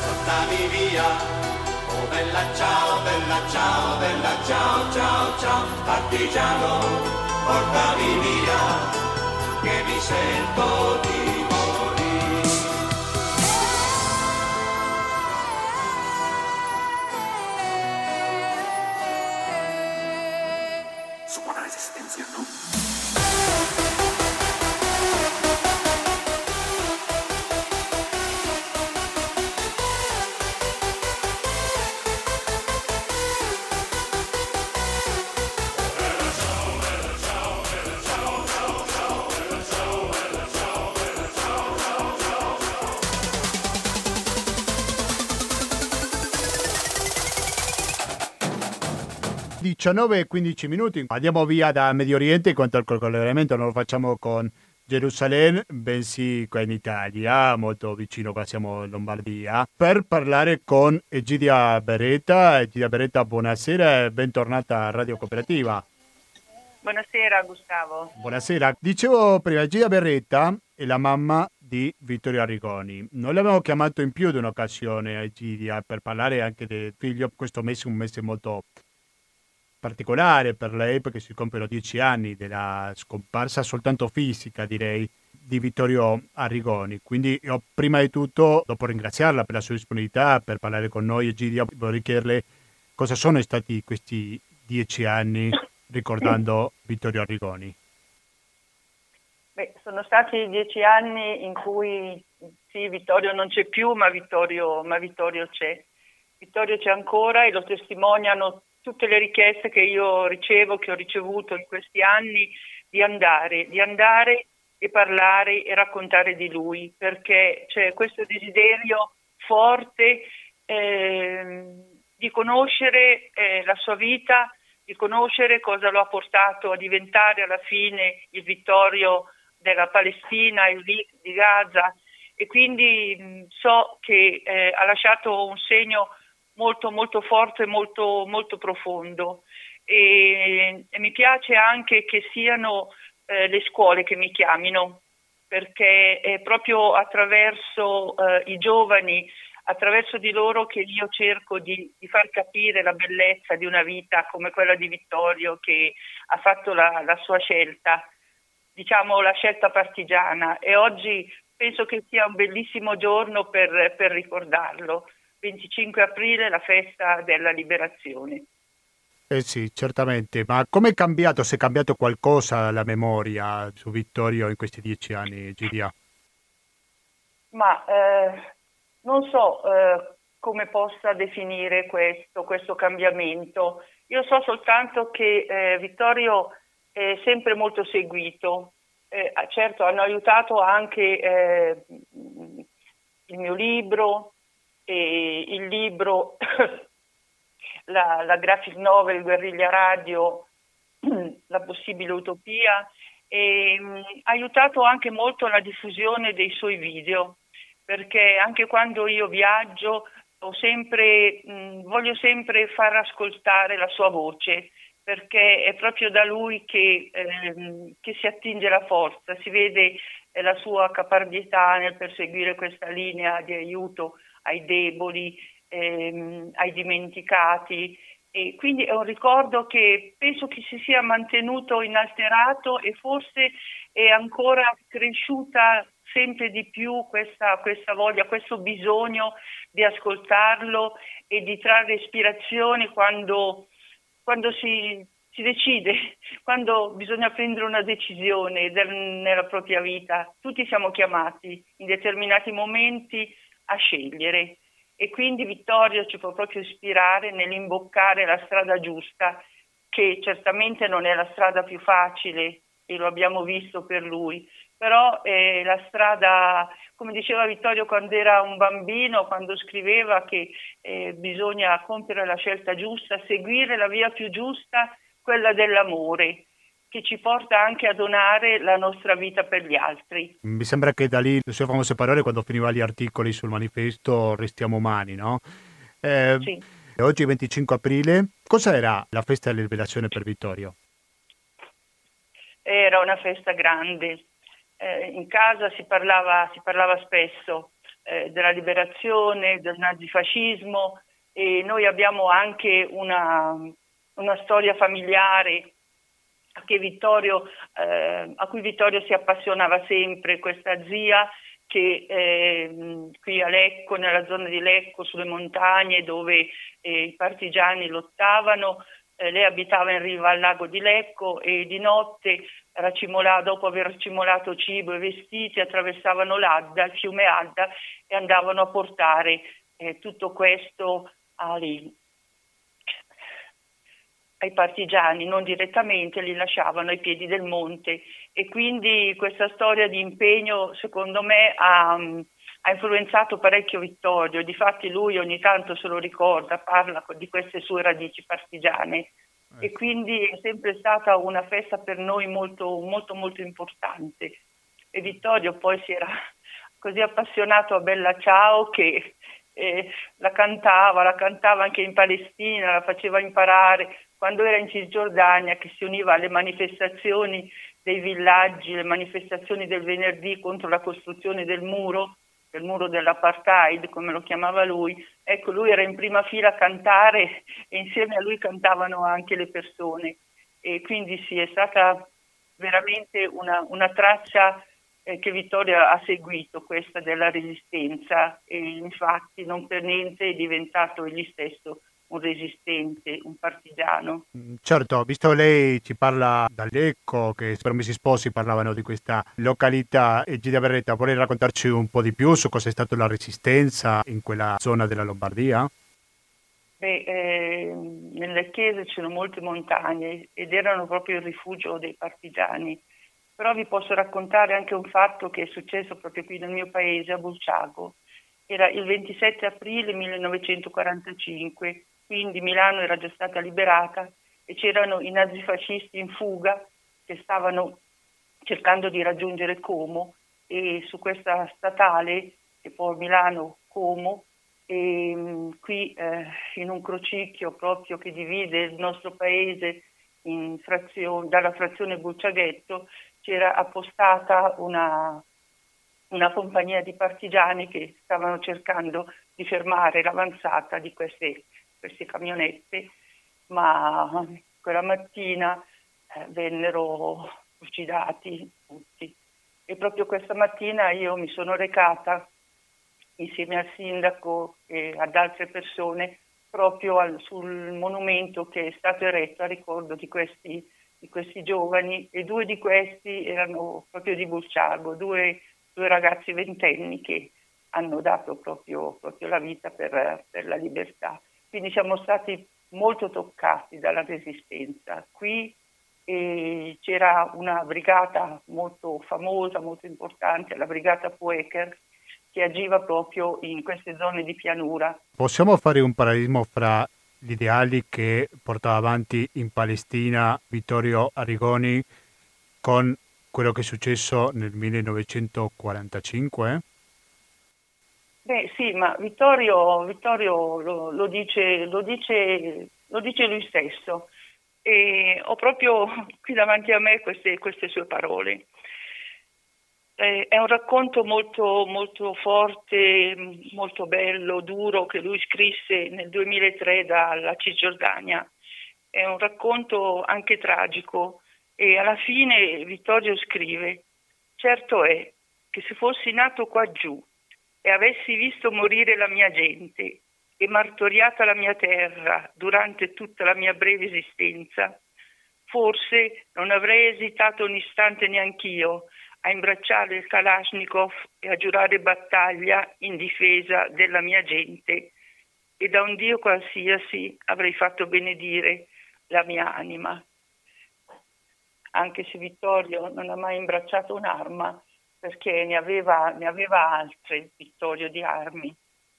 portami via, oh bella ciao, bella ciao, bella ciao, ciao, ciao, partigiano, portami via, che mi sento 19 e 15 minuti. Andiamo via da Medio Oriente in quanto al collegamento non lo facciamo con Gerusalemme, bensì qua in Italia, molto vicino, qua siamo in Lombardia, per parlare con Egidia Beretta. Egidia Beretta, buonasera e bentornata a Radio Cooperativa. Buonasera Gustavo. Buonasera. Dicevo prima, Egidia Beretta è la mamma di Vittorio Arrigoni. Noi l'abbiamo chiamato in più di un'occasione, Egidia, per parlare anche del figlio. Questo mese è un mese molto particolare per lei perché si compiono dieci anni della scomparsa soltanto fisica, direi, di Vittorio Arrigoni. Quindi io prima di tutto, dopo ringraziarla per la sua disponibilità, per parlare con noi, Egidia, vorrei chiederle cosa sono stati questi dieci anni ricordando Vittorio Arrigoni. Beh, sono stati dieci anni in cui sì, Vittorio non c'è più, ma Vittorio, ma Vittorio c'è. Vittorio c'è ancora e lo testimoniano tutte le richieste che io ricevo, che ho ricevuto in questi anni, di andare, di andare e parlare e raccontare di lui, perché c'è questo desiderio forte eh, di conoscere eh, la sua vita, di conoscere cosa lo ha portato a diventare alla fine il Vittorio della Palestina, il di Gaza. E quindi mh, so che eh, ha lasciato un segno molto, molto forte, molto, molto profondo. E, e, mi piace anche che siano eh, le scuole che mi chiamino, perché è proprio attraverso eh, i giovani, attraverso di loro che io cerco di, di, far capire la bellezza di una vita come quella di Vittorio che ha fatto la, la sua scelta, diciamo la scelta partigiana e oggi penso che sia un bellissimo giorno per, per ricordarlo. 25 aprile, la festa della liberazione. Eh sì, certamente, ma come è cambiato, se è cambiato qualcosa la memoria su Vittorio in questi dieci anni, Gidia? Ma eh, non so eh, come possa definire questo, questo, cambiamento. Io so soltanto che eh, Vittorio è sempre molto seguito. Eh, certo, hanno aiutato anche eh, il mio libro, e il libro, la, la graphic novel Guerriglia Radio, La possibile utopia, e mh, ha aiutato anche molto la diffusione dei suoi video, perché anche quando io viaggio sempre, mh, voglio sempre far ascoltare la sua voce, perché è proprio da lui che, ehm, che si attinge la forza, si vede eh, la sua caparbietà nel perseguire questa linea di aiuto ai deboli, ehm, ai dimenticati E quindi è un ricordo che penso che si sia mantenuto inalterato e forse è ancora cresciuta sempre di più questa, questa voglia, questo bisogno di ascoltarlo e di trarre ispirazione quando, quando si, si decide, quando bisogna prendere una decisione nella propria vita. Tutti siamo chiamati in determinati momenti a scegliere. E quindi Vittorio ci può proprio ispirare nell'imboccare la strada giusta, che certamente non è la strada più facile e lo abbiamo visto per lui, però è la strada, come diceva Vittorio quando era un bambino, quando scriveva che eh, bisogna compiere la scelta giusta, seguire la via più giusta, quella dell'amore che ci porta anche a donare la nostra vita per gli altri. Mi sembra che da lì le sue famose parole quando finiva gli articoli sul manifesto Restiamo umani, no? Eh, sì. Oggi 25 aprile, cosa era la festa della liberazione per Vittorio? Era una festa grande. Eh, in casa si parlava, si parlava spesso eh, della liberazione, del nazifascismo e noi abbiamo anche una, una storia familiare Vittorio, eh, a cui Vittorio si appassionava sempre, questa zia che eh, qui a Lecco, nella zona di Lecco, sulle montagne dove eh, i partigiani lottavano, eh, lei abitava in riva al lago di Lecco e di notte, dopo aver cimolato cibo e vestiti, attraversavano l'Adda, il fiume Adda e andavano a portare eh, tutto questo a lì ai partigiani, non direttamente, li lasciavano ai piedi del monte. E quindi questa storia di impegno secondo me ha, ha influenzato parecchio Vittorio, difatti lui ogni tanto se lo ricorda, parla di queste sue radici partigiane. E ecco. quindi è sempre stata una festa per noi molto molto molto importante. E Vittorio poi si era così appassionato a Bella Ciao che eh, la cantava, la cantava anche in Palestina, la faceva imparare quando era in Cisgiordania che si univa alle manifestazioni dei villaggi, le manifestazioni del venerdì contro la costruzione del muro, del muro dell'apartheid, come lo chiamava lui, ecco, lui era in prima fila a cantare e insieme a lui cantavano anche le persone. E quindi sì, è stata veramente una, una traccia eh, che Vittorio ha seguito, questa della resistenza, e infatti non per niente è diventato egli stesso un resistente, un partigiano. Mm, certo, visto lei ci parla dall'Ecco, che Promessi Sposi parlavano di questa località, e Gida Berretta, vuole raccontarci un po' di più su cosa è stata la resistenza in quella zona della Lombardia? Beh, eh, nelle chiese c'erano molte montagne ed erano proprio il rifugio dei partigiani. Però vi posso raccontare anche un fatto che è successo proprio qui nel mio paese, a Bulciago. Era il 27 aprile 1945 quindi Milano era già stata liberata e c'erano i nazifascisti in fuga che stavano cercando di raggiungere Como e su questa statale, che poi Milano-Como, e mm, qui eh, in un crocicchio proprio che divide il nostro paese frazione, dalla frazione Bucciaghetto c'era appostata una, una compagnia di partigiani che stavano cercando di fermare l'avanzata di queste queste camionette, ma quella mattina eh, vennero uccidati tutti. E proprio questa mattina io mi sono recata insieme al sindaco e ad altre persone proprio al, sul monumento che è stato eretto a ricordo di questi, di questi giovani e due di questi erano proprio di Bulciago, due, due ragazzi ventenni che hanno dato proprio, proprio la vita per, per la libertà. Quindi siamo stati molto toccati dalla resistenza. Qui eh, c'era una brigata molto famosa, molto importante, la brigata Pueker, che agiva proprio in queste zone di pianura. Possiamo fare un parallelismo fra gli ideali che portava avanti in Palestina Vittorio Arrigoni con quello che è successo nel 1945? Beh sì, ma Vittorio, Vittorio lo, lo, dice, lo, dice, lo, dice, lui stesso e ho proprio qui davanti a me queste, queste sue parole. eh, è un racconto molto, molto forte, molto bello, duro, che lui scrisse nel 2003 dalla Cisgiordania. È un racconto anche tragico e alla fine Vittorio scrive, certo è che se fossi nato qua giù e avessi visto morire la mia gente e martoriata la mia terra durante tutta la mia breve esistenza, forse non avrei esitato un istante neanch'io a imbracciare il Kalashnikov e a giurare battaglia in difesa della mia gente e da un Dio qualsiasi avrei fatto benedire la mia anima. Anche se Vittorio non ha mai imbracciato un'arma, perché ne aveva, ne aveva altre, Vittorio di armi.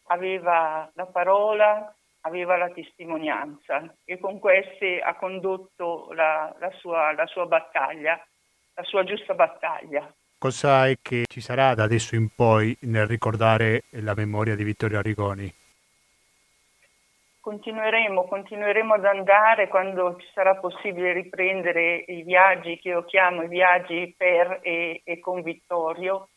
Aveva la parola, aveva la testimonianza e con queste ha condotto la, la, sua, la sua battaglia la sua giusta battaglia. Cosa è che ci sarà da adesso in poi nel ricordare la memoria di Vittorio Arrigoni? Continueremo, continueremo ad andare quando ci sarà possibile riprendere i viaggi che io chiamo i viaggi per e, e con Vittorio.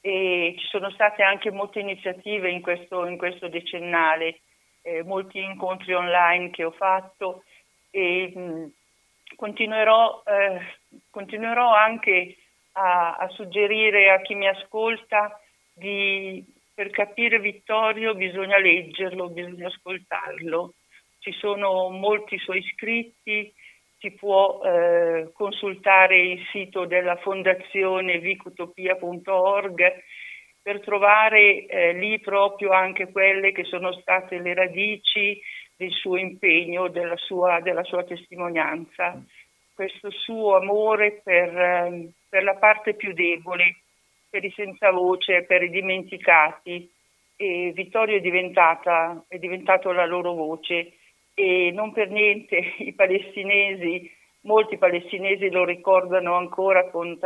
E ci sono state anche molte iniziative in questo, in questo decennale, eh, molti incontri online che ho fatto e mh, continuerò, eh, continuerò anche a, a, suggerire a chi mi ascolta di, per capire Vittorio bisogna leggerlo, bisogna ascoltarlo. Ci sono molti suoi scritti, si può eh, consultare il sito della fondazione vicutopia.org per trovare eh, lì proprio anche quelle che sono state le radici del suo impegno, della sua, della sua testimonianza, questo suo amore per, ehm, per, la parte più debole, per i senza voce, per i dimenticati. E Vittorio è, è diventato la loro voce e non per niente i palestinesi, molti palestinesi lo ricordano ancora con,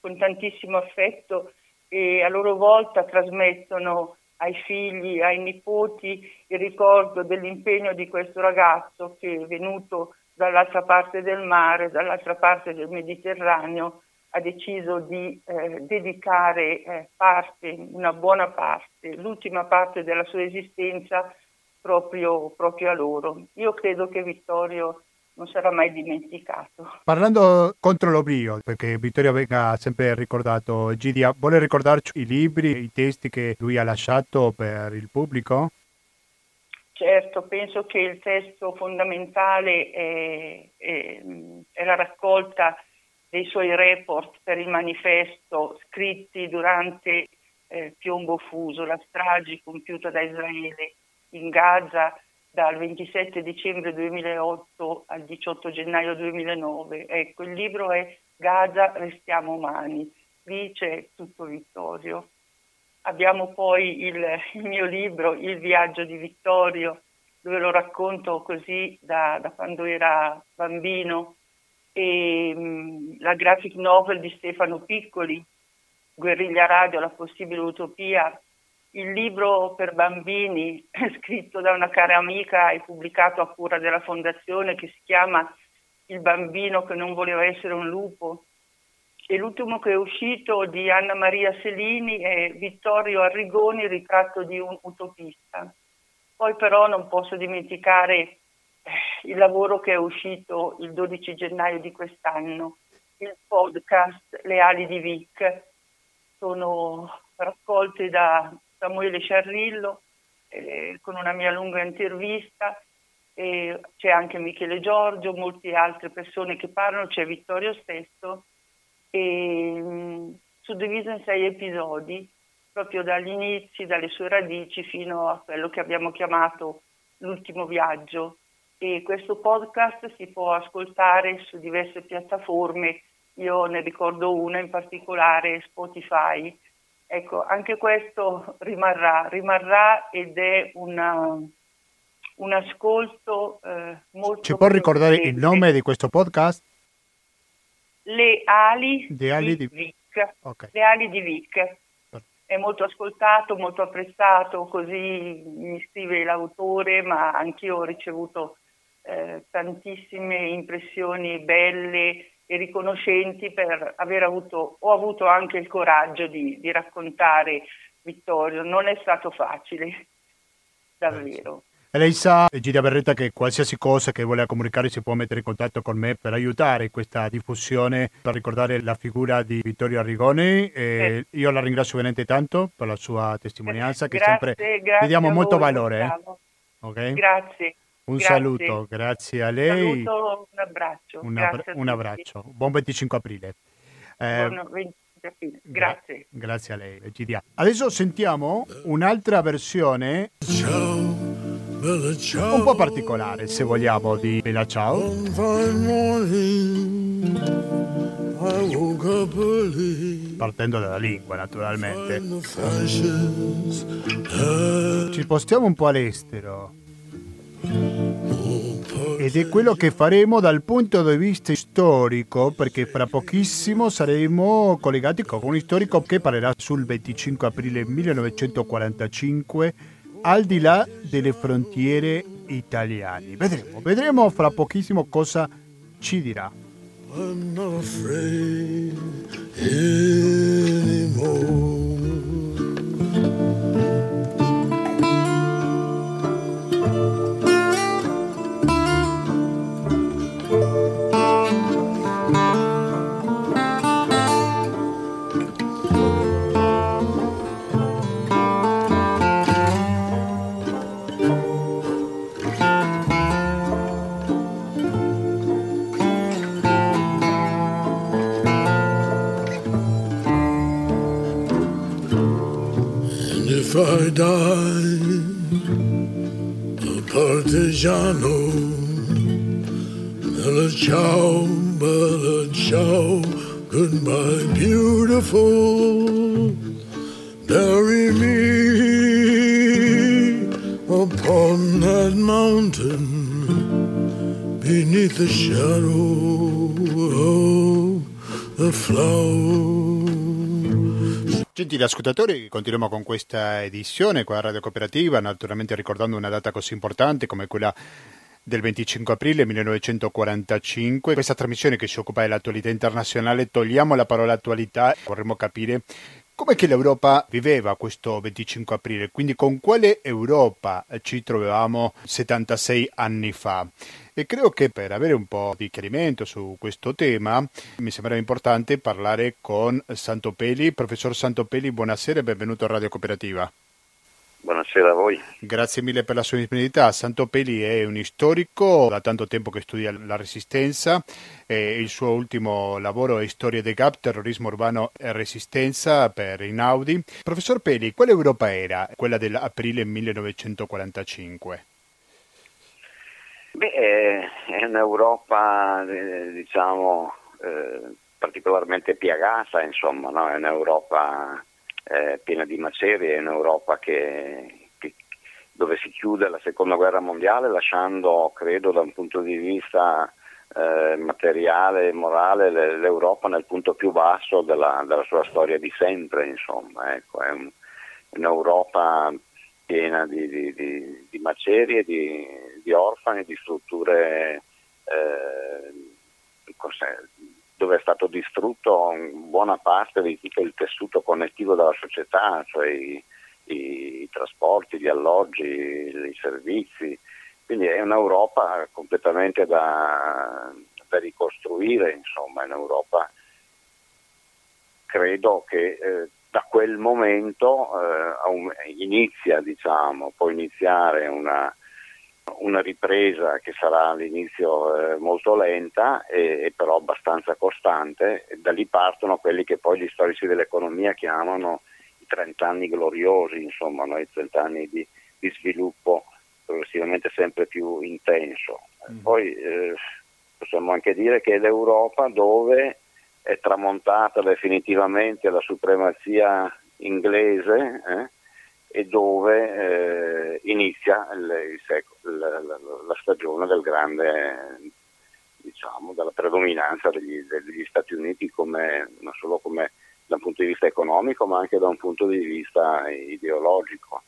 con tantissimo affetto e a loro volta trasmettono ai figli, ai nipoti il ricordo dell'impegno di questo ragazzo che è venuto dall'altra parte del mare, dall'altra parte del Mediterraneo, ha deciso di eh, dedicare eh, parte, una buona parte, l'ultima parte della sua esistenza proprio, proprio a loro. Io credo che Vittorio non sarà mai dimenticato. Parlando contro l'oblio, perché Vittorio venga sempre ricordato, Gidia, vuole ricordarci i libri, i testi che lui ha lasciato per il pubblico? Certo, penso che il testo fondamentale è, è, è la raccolta dei suoi report per il manifesto scritti durante eh, Piombo Fuso, la strage compiuta da Israele in Gaza dal 27 dicembre 2008 al 18 gennaio 2009. Ecco, il libro è Gaza, restiamo umani. Lì c'è tutto Vittorio. Abbiamo poi il, il, mio libro, Il viaggio di Vittorio, dove lo racconto così da, da quando era bambino, e mm, la graphic novel di Stefano Piccoli, Guerriglia Radio, la possibile utopia, il libro per bambini scritto da una cara amica e pubblicato a cura della fondazione che si chiama Il bambino che non voleva essere un lupo e l'ultimo che è uscito di Anna Maria Selini è Vittorio Arrigoni, ritratto di un utopista. Poi però non posso dimenticare il lavoro che è uscito il 12 gennaio di quest'anno, il podcast Le ali di Vic. Sono raccolte da Samuele Sciarrillo eh, con una mia lunga intervista, eh, c'è anche Michele Giorgio, molte altre persone che parlano, c'è Vittorio stesso, e, mh, mm, suddiviso in sei episodi, proprio dagli inizi, dalle sue radici fino a quello che abbiamo chiamato l'ultimo viaggio. E questo podcast si può ascoltare su diverse piattaforme, io ne ricordo una in particolare, Spotify, Ecco, anche questo rimarrà, rimarrà ed è una, un ascolto eh, molto... Ci può ricordare il nome di questo podcast? Le ali, di, ali di... Vic. Okay. Le ali di Vic. È molto ascoltato, molto apprezzato, così mi scrive l'autore, ma anch'io ho ricevuto eh, tantissime impressioni belle e riconoscenti per aver avuto, ho avuto anche il coraggio di, di raccontare Vittorio. Non è stato facile, davvero. E lei sa, Gidia Berretta, che qualsiasi cosa che vuole comunicare si può mettere in contatto con me per aiutare questa diffusione, per ricordare la figura di Vittorio Arrigoni. Eh. Io la ringrazio veramente tanto per la sua testimonianza, che grazie, sempre grazie diamo voi, molto valore. Eh. Okay? Grazie. Un grazie. saluto, grazie a lei. Un saluto, un abbraccio. Un, abbra- un abbraccio. Buon 25 aprile. Eh, Buon 25 aprile. Grazie. Gra- grazie a lei, Gidia. Adesso sentiamo un'altra versione. Ciao. Bella ciao. Un po' particolare, se vogliamo, di Bella Ciao. Partendo dalla lingua, naturalmente. Had Ci spostiamo un po' all'estero. Ed è quello che faremo dal punto di vista storico, perché fra pochissimo saremo collegati con un storico che parlerà sul 25 aprile 1945 al di là delle frontiere italiane. Vedremo, vedremo fra pochissimo cosa ci dirà. I'm not. I die, a partigiano, bella ciao, bella ciao, goodbye, beautiful. Bury me upon that mountain beneath the shadow of the flowers. Gentili ascoltatori, continuiamo con questa edizione qua a Radio Cooperativa, naturalmente ricordando una data così importante come quella del 25 aprile 1945. Questa trasmissione che si occupa dell'attualità internazionale, togliamo la parola attualità, vorremmo capire come che l'Europa viveva questo 25 aprile, quindi con quale Europa ci trovavamo 76 anni fa. E credo che per avere un po' di chiarimento su questo tema mi sembra importante parlare con Santopeli. Professor Santopeli, buonasera e benvenuto a Radio Cooperativa. Buonasera a voi. Grazie mille per la sua disponibilità. Santopeli è un storico, da tanto tempo che studia la resistenza. Eh, il suo ultimo lavoro è Storia dei Gap, terrorismo urbano e resistenza per Inaudi. Professor Peli, quale Europa era quella dell'aprile 1945? Beh, è un'Europa, eh, diciamo, eh, particolarmente piagata, insomma, no? è un'Europa eh, piena di macerie, è un'Europa che, che- dove si chiude la seconda guerra mondiale lasciando, credo, da un punto di vista eh, materiale e morale, le- l'Europa nel punto più basso della, della sua storia di sempre, insomma, ecco, è un- un'Europa piena di, di- di- di macerie, di, orfani, di strutture eh, dove è stato distrutto buona parte di tutto il tessuto connettivo della società, cioè i, i- i trasporti, gli alloggi, i servizi. Quindi è un'Europa completamente da, da ricostruire, insomma, è un'Europa credo che eh, da quel momento eh, inizia, diciamo, può iniziare una, una ripresa che sarà all'inizio eh, molto lenta e, e però abbastanza costante. E da lì partono quelli che poi gli storici dell'economia chiamano i 30 anni gloriosi, insomma, no? i 30 anni di, di sviluppo progressivamente sempre più intenso. Poi eh, possiamo anche dire che è l'Europa dove è tramontata definitivamente la supremazia inglese eh, e dove eh, inizia il- il la, la- la stagione del grande, diciamo, della predominanza degli, degli Stati Uniti come, non solo come, da un punto di vista economico ma anche da un punto di vista ideologico.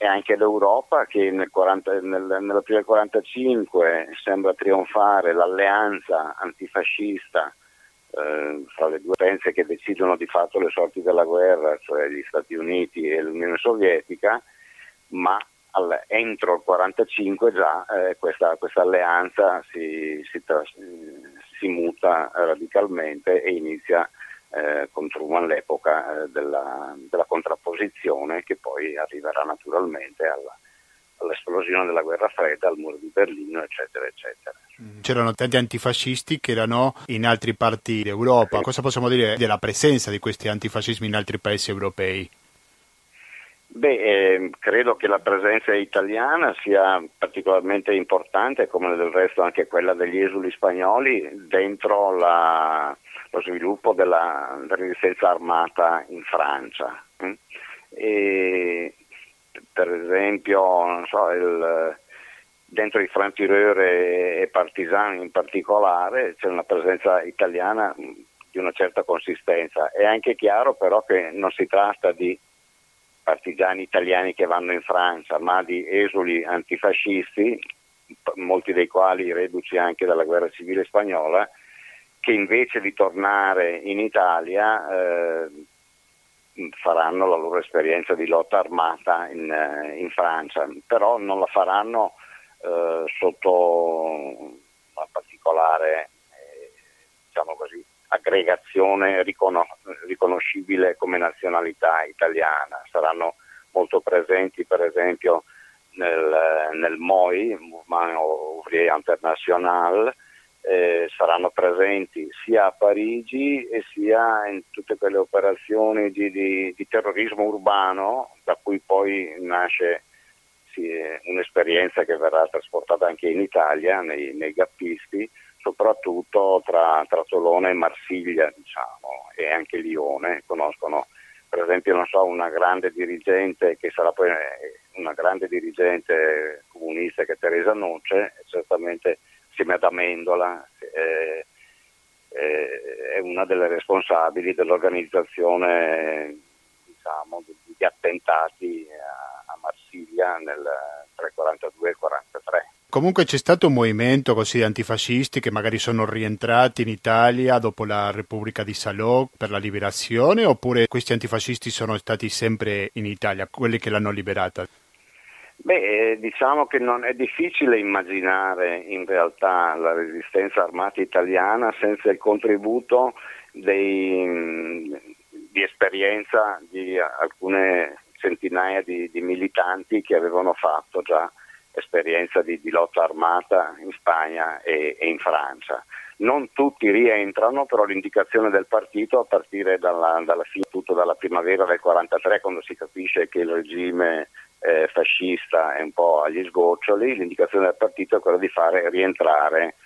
E anche l'Europa che nel 40 nel, nell'aprile 45 sembra trionfare l'alleanza antifascista eh, fra le due potenze che decidono di fatto le sorti della guerra, cioè gli Stati Uniti e l'Unione Sovietica, ma al, entro il 1945 già eh, questa, questa, alleanza si, si, si, muta radicalmente e inizia eh, con Truman l'epoca eh, della, della, contrapposizione che poi arriverà naturalmente alla, all'esplosione della guerra fredda, al muro di Berlino, eccetera, eccetera. Mm. C'erano tanti antifascisti che erano in altre parti d'Europa. Cosa possiamo dire della presenza di questi antifascismi in altri paesi europei? Beh, eh, credo che la presenza italiana sia particolarmente importante, come del resto anche quella degli esuli spagnoli, dentro la, lo sviluppo della, della, resistenza armata in Francia. Mm? E, per esempio, so, il, dentro i frantireur e partisani in particolare c'è una presenza italiana di una certa consistenza. È anche chiaro però che non si tratta di partigiani italiani che vanno in Francia, ma di esuli antifascisti, molti dei quali reduci anche dalla guerra civile spagnola, che invece di tornare in Italia eh, faranno la loro esperienza di lotta armata in, eh, in Francia, però non la faranno eh, sotto una particolare eh, diciamo così, aggregazione riconos- riconoscibile come nazionalità italiana. Saranno molto presenti per esempio nel, nel MOI, Mouvement Ouvrier International, eh, saranno presenti sia a Parigi e sia in tutte quelle operazioni di, di, di terrorismo urbano da cui poi nasce sì, un'esperienza che verrà trasportata anche in Italia nei, nei gappisti, soprattutto tra, tra Tolone e Marsiglia diciamo, e anche Lione. Conoscono per esempio so, una grande dirigente che sarà poi una grande dirigente comunista che è Teresa Noce, certamente insieme ad Amendola, eh, eh, è una delle responsabili dell'organizzazione diciamo, di attentati a, a Marsiglia nel, tra il 42 e il 43. Comunque c'è stato un movimento così di antifascisti che magari sono rientrati in Italia dopo la Repubblica di Salò per la liberazione oppure questi antifascisti sono stati sempre in Italia, quelli che l'hanno liberata? Beh, eh, diciamo che non è difficile immaginare in realtà la resistenza armata italiana senza il contributo dei, di esperienza di alcune centinaia di, di, militanti che avevano fatto già esperienza di, di lotta armata in Spagna e, e, in Francia. Non tutti rientrano, però l'indicazione del partito a partire dalla, dalla dalla primavera del 1943, quando si capisce che il regime eh, fascista è un po' agli sgoccioli, l'indicazione del partito è quella di fare rientrare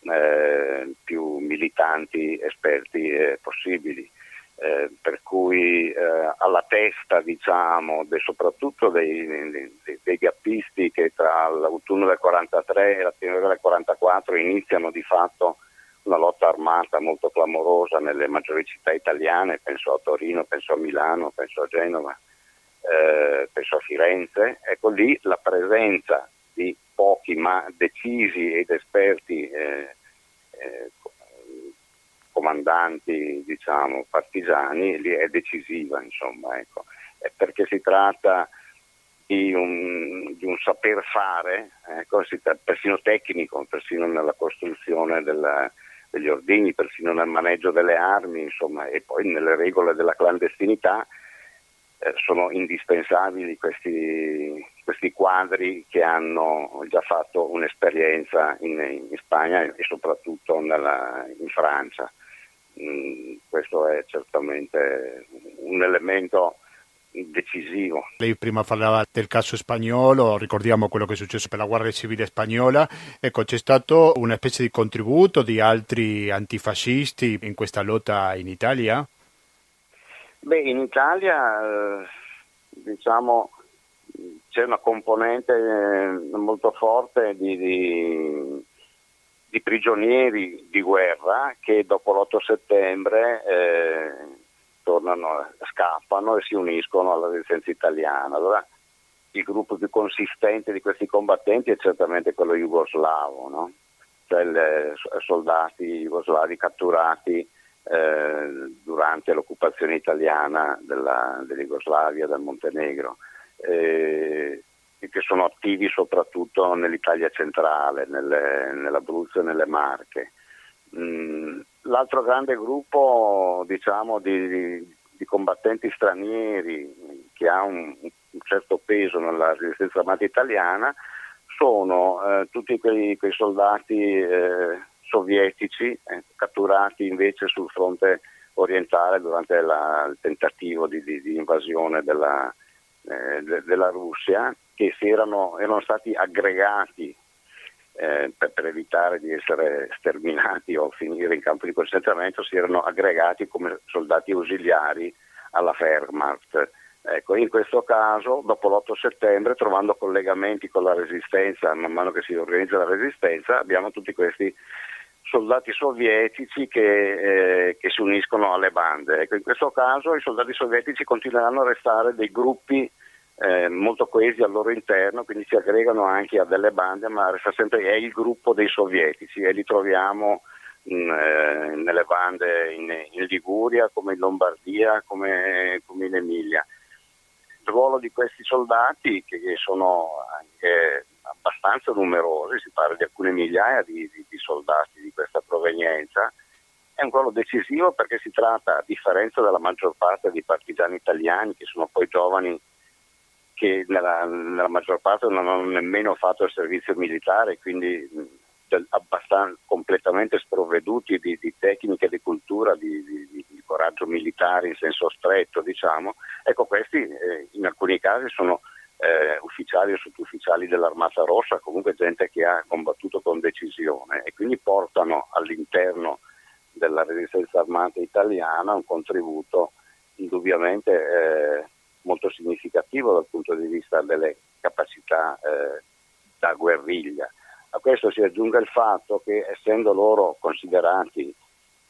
eh, più militanti esperti eh, possibili. Per cui eh, alla testa diciamo, de, soprattutto dei, dei, dei, gappisti che tra l'autunno del 43 e la primavera del 44 iniziano di fatto una lotta armata molto clamorosa nelle maggiori città italiane, penso a Torino, penso a Milano, penso a Genova, eh, penso a Firenze, ecco lì la presenza di pochi ma decisi ed esperti eh, eh, comandanti diciamo, partigiani lì è decisiva insomma, ecco. perché si tratta di un, di un saper fare, ecco, persino tecnico, persino nella costruzione della, degli ordini, persino nel maneggio delle armi, insomma, e poi nelle regole della clandestinità eh, sono indispensabili questi, questi, quadri che hanno già fatto un'esperienza in, in Spagna e soprattutto nella, in Francia. Mm, questo è certamente un elemento decisivo. Lei prima parlava del caso spagnolo, ricordiamo quello che è successo per la Guardia Civile spagnola, ecco c'è stato una specie di contributo di altri antifascisti in questa lotta in Italia? Beh, in Italia eh, diciamo c'è una componente eh, molto forte di, di, di, prigionieri di guerra che dopo l'8 settembre eh, tornano, scappano e si uniscono alla resistenza italiana. Allora il gruppo più consistente di questi combattenti è certamente quello jugoslavo, no? cioè i soldati jugoslavi catturati eh, durante l'occupazione italiana della, dell'Jugoslavia, del Montenegro, eh, che sono attivi soprattutto nell'Italia centrale, nelle, nell'Abruzzo e nelle Marche. Mm, l'altro grande gruppo diciamo, di, di, di, combattenti stranieri che ha un, un, certo peso nella resistenza armata italiana sono eh, tutti quei, quei soldati eh, sovietici eh, catturati invece sul fronte orientale durante la, il tentativo di, di, di invasione della, eh, de, della, Russia, che erano, erano, stati aggregati eh, per, per, evitare di essere sterminati o finire in campo di concentramento, si erano aggregati come soldati ausiliari alla Wehrmacht. Ecco, in questo caso, dopo l'8 settembre, trovando collegamenti con la resistenza, man mano che si organizza la resistenza, abbiamo tutti questi soldati sovietici che, eh, che, si uniscono alle bande. Ecco, in questo caso i soldati sovietici continueranno a restare dei gruppi eh, molto coesi al loro interno, quindi si aggregano anche a delle bande, ma resta sempre è il gruppo dei sovietici e li troviamo in, eh, nelle bande in, Liguria, come in Lombardia, come, come in Emilia. Ruolo di questi soldati, che sono anche abbastanza numerosi, si parla di alcune migliaia di, di, di soldati di questa provenienza, è un ruolo decisivo perché si tratta, a differenza della maggior parte dei partigiani italiani, che sono poi giovani che nella, nella maggior parte non hanno nemmeno fatto il servizio militare, quindi abbastanza completamente sprovveduti di, di tecniche di cultura, di, di, di, coraggio militare in senso stretto, diciamo. Ecco, questi eh, in alcuni casi sono eh, ufficiali o sottufficiali dell'Armata Rossa, comunque gente che ha combattuto con decisione e quindi portano all'interno della resistenza armata italiana un contributo indubbiamente eh, molto significativo dal punto di vista delle capacità eh, da guerriglia. A questo si aggiunge il fatto che essendo loro considerati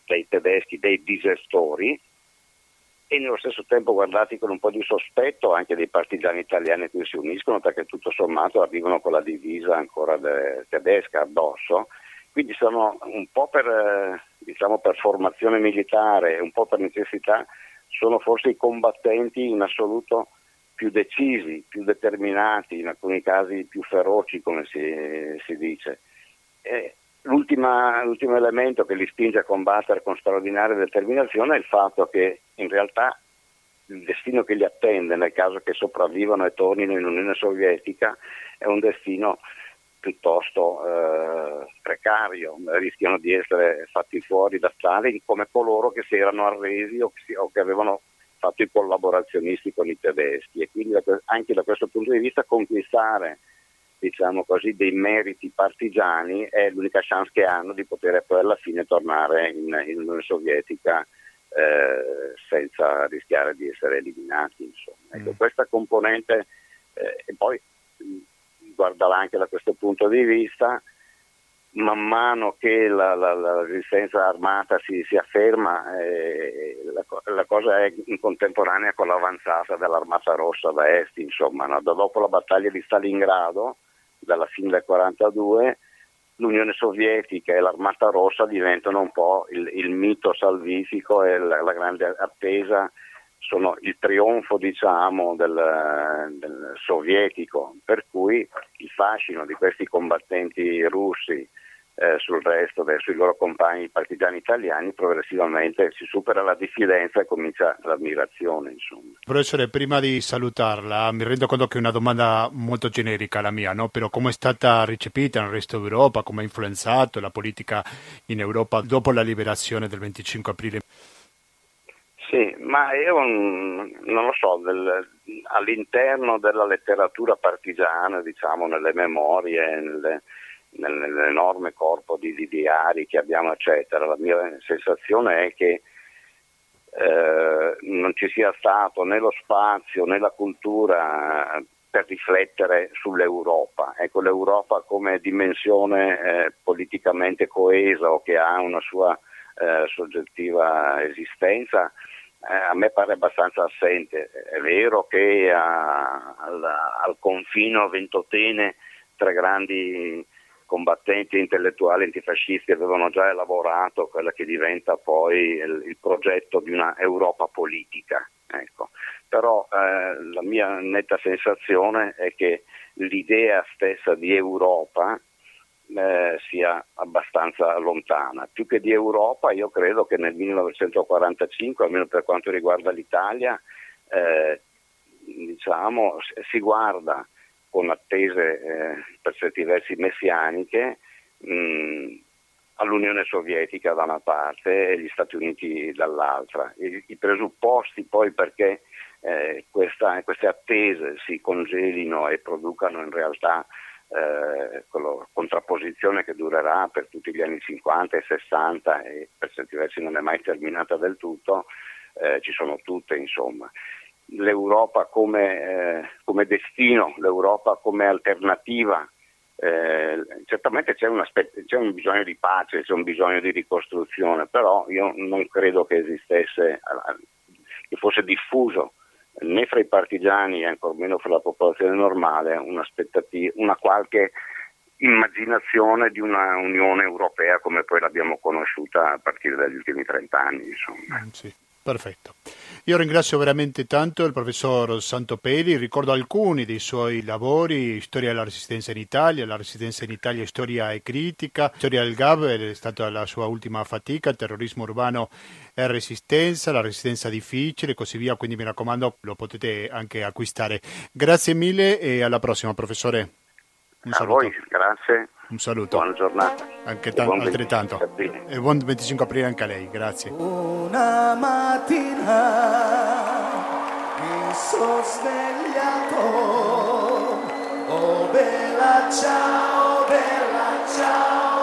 dai tedeschi dei disestori, e nello stesso tempo guardati con un po' di sospetto anche dei partigiani italiani che si uniscono perché tutto sommato arrivano con la divisa ancora de- tedesca addosso, quindi sono un po' per, diciamo, per formazione militare, un po' per necessità, sono forse i combattenti in assoluto più decisi, più determinati, in alcuni casi più feroci come si, si dice. L'ultimo elemento che li spinge a combattere con straordinaria determinazione è il fatto che in realtà il destino che li attende nel caso che sopravvivano e tornino in Unione Sovietica è un destino piuttosto eh, precario, rischiano di essere fatti fuori da Stalin come coloro che si erano arresi o che, si, o che avevano fatto i collaborazionisti con i tedeschi e quindi anche da questo punto di vista conquistare diciamo così, dei meriti partigiani è l'unica chance che hanno di poter poi alla fine tornare in, in Unione Sovietica eh, senza rischiare di essere eliminati. Insomma. Ecco, mm. Questa componente, eh, e poi guardala anche da questo punto di vista, man mano che la, la, la resistenza armata si, si afferma, eh, la, la, cosa è in contemporanea con l'avanzata dell'Armata Rossa da est, insomma, no? dopo la battaglia di Stalingrado, dalla fine del 1942, l'Unione Sovietica e l'Armata Rossa diventano un po' il, il mito salvifico e la, la, grande attesa, sono il trionfo diciamo, del, del sovietico, per cui il fascino di questi combattenti russi eh, sul resto, verso i loro compagni partigiani italiani, progressivamente si supera la diffidenza e comincia l'ammirazione. Insomma. Professore, prima di salutarla, mi rendo conto che è una domanda molto generica la mia, no? però come è stata recepita nel resto d'Europa, come ha influenzato la politica in Europa dopo la liberazione del 25 aprile? Sì, ma io non lo so, del, all'interno della letteratura partigiana, diciamo, nelle memorie, nelle, nell'enorme corpo di, di, diari che abbiamo, eccetera. La mia sensazione è che eh, non ci sia stato né lo spazio né la cultura per riflettere sull'Europa. Ecco, l'Europa come dimensione eh, politicamente coesa o che ha una sua eh, soggettiva esistenza, eh, a me pare abbastanza assente. È vero che a, al, al confino ventotene tra grandi combattenti intellettuali antifascisti avevano già elaborato quella che diventa poi il, il progetto di una Europa politica. Ecco. Però eh, la mia netta sensazione è che l'idea stessa di Europa eh, sia abbastanza lontana. Più che di Europa, io credo che nel 1945, almeno per quanto riguarda l'Italia, eh, diciamo, si guarda con attese eh, per certi versi messianiche mh, all'Unione Sovietica da una parte e gli Stati Uniti dall'altra. I, i presupposti poi perché eh, questa, queste attese si congelino e producano in realtà eh, quella contrapposizione che durerà per tutti gli anni 50 e 60 e per certi versi non è mai terminata del tutto, eh, ci sono tutte insomma. L'Europa come, eh, come destino, l'Europa come alternativa eh, certamente c'è un, aspetto, c'è un, bisogno di pace, c'è un bisogno di ricostruzione, però io non credo che esistesse, che fosse diffuso né fra i partigiani e ancor meno fra la popolazione normale una qualche immaginazione di una Unione Europea come poi l'abbiamo conosciuta a partire dagli ultimi 30 anni. Insomma. Mm, sì, perfetto. Io ringrazio veramente tanto il professor Santopeli, ricordo alcuni dei suoi lavori, Storia della Resistenza in Italia, la Resistenza in Italia, Storia e Critica, Storia del GAB è stata la sua ultima fatica, terrorismo urbano e Resistenza, la Resistenza difficile e così via, quindi mi raccomando lo potete anche acquistare. Grazie mille e alla prossima professore. Un a voi, grazie. Un saluto. Buona giornata. Anche t- altrettanto. E buon 25 aprile anche a lei, grazie. Una mattina mi sono svegliato, oh bella ciao, bella ciao,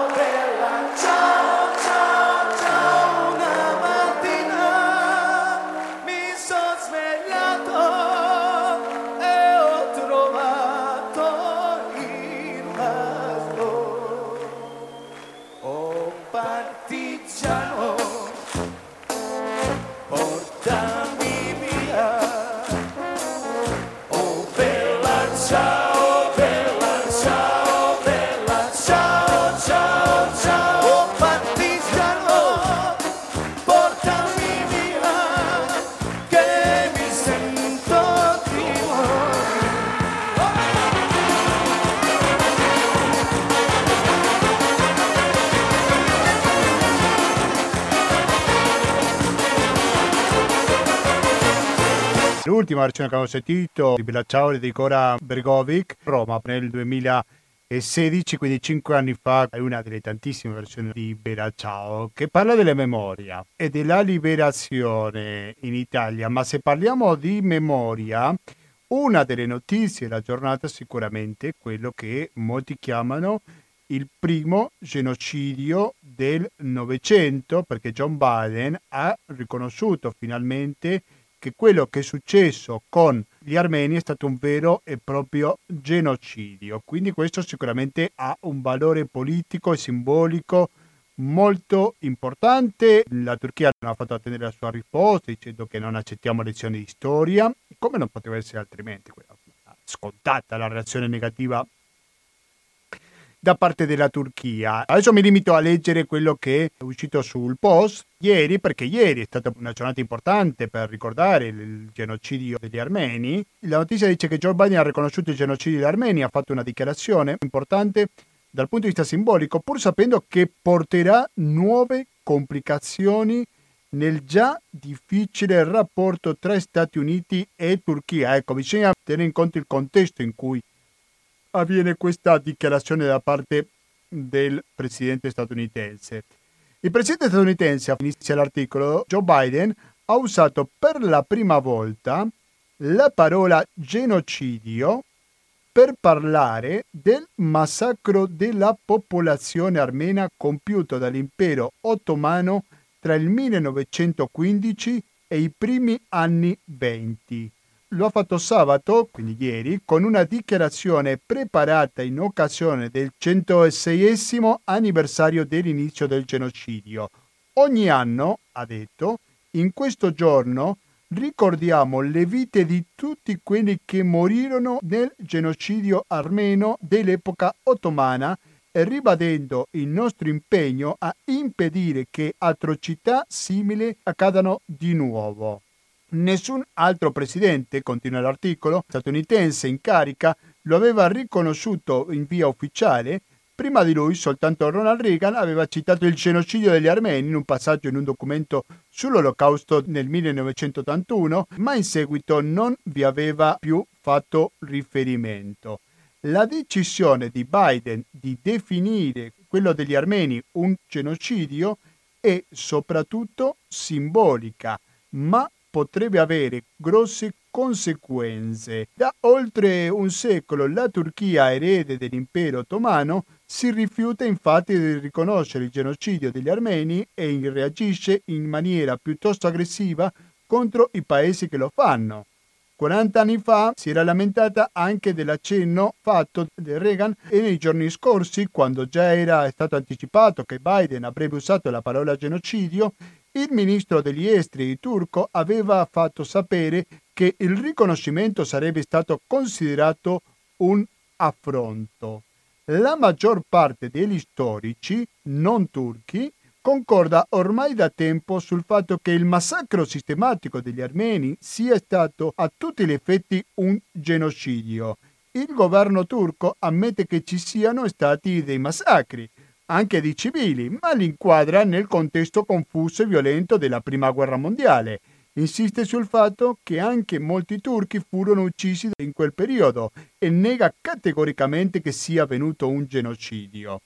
L'ultima versione che avevo sentito di Bella Ciao di Cora Bergovic, Roma nel 2016, quindi cinque anni fa, è una delle tantissime versioni di Bella Ciao che parla della memoria e della liberazione in Italia. Ma se parliamo di memoria, una delle notizie della giornata sicuramente è quello che molti chiamano il primo genocidio del Novecento, perché John Biden ha riconosciuto finalmente che quello che è successo con gli armeni è stato un vero e proprio genocidio. Quindi questo sicuramente ha un valore politico e simbolico molto importante. La Turchia non ha fatto attendere la sua risposta dicendo che non accettiamo lezioni di storia, come non poteva essere altrimenti. Scontata la reazione negativa da parte della Turchia. Adesso mi limito a leggere quello che è uscito sul post ieri, perché ieri è stata una giornata importante per ricordare il genocidio degli armeni. La notizia dice che Joe Biden ha riconosciuto il genocidio degli armeni, ha fatto una dichiarazione importante dal punto di vista simbolico, pur sapendo che porterà nuove complicazioni nel già difficile rapporto tra Stati Uniti e Turchia. Ecco, bisogna tenere in conto il contesto in cui avviene questa dichiarazione da parte del presidente statunitense. Il presidente statunitense, inizia l'articolo, Joe Biden ha usato per la prima volta la parola genocidio per parlare del massacro della popolazione armena compiuto dall'impero ottomano tra il 1915 e i primi anni 20 lo ha fatto sabato, quindi ieri, con una dichiarazione preparata in occasione del 106 anniversario dell'inizio del genocidio. Ogni anno, ha detto, in questo giorno ricordiamo le vite di tutti quelli che morirono nel genocidio armeno dell'epoca ottomana e ribadendo il nostro impegno a impedire che atrocità simili accadano di nuovo. Nessun altro presidente, continua l'articolo, statunitense in carica lo aveva riconosciuto in via ufficiale. Prima di lui soltanto Ronald Reagan aveva citato il genocidio degli armeni in un passaggio in un documento sull'olocausto nel 1981, ma in seguito non vi aveva più fatto riferimento. La decisione di Biden di definire quello degli armeni un genocidio è soprattutto simbolica, ma potrebbe avere grosse conseguenze. Da oltre un secolo la Turchia, erede dell'impero ottomano, si rifiuta infatti di riconoscere il genocidio degli armeni e reagisce in maniera piuttosto aggressiva contro i paesi che lo fanno. 40 anni fa si era lamentata anche dell'accenno fatto da Reagan e nei giorni scorsi, quando già era stato anticipato che Biden avrebbe usato la parola genocidio, il ministro degli esteri turco aveva fatto sapere che il riconoscimento sarebbe stato considerato un affronto. La maggior parte degli storici non turchi concorda ormai da tempo sul fatto che il massacro sistematico degli armeni sia stato a tutti gli effetti un genocidio. Il governo turco ammette che ci siano stati dei massacri, anche di civili, ma li inquadra nel contesto confuso e violento della Prima Guerra Mondiale. Insiste sul fatto che anche molti turchi furono uccisi in quel periodo e nega categoricamente che sia avvenuto un genocidio.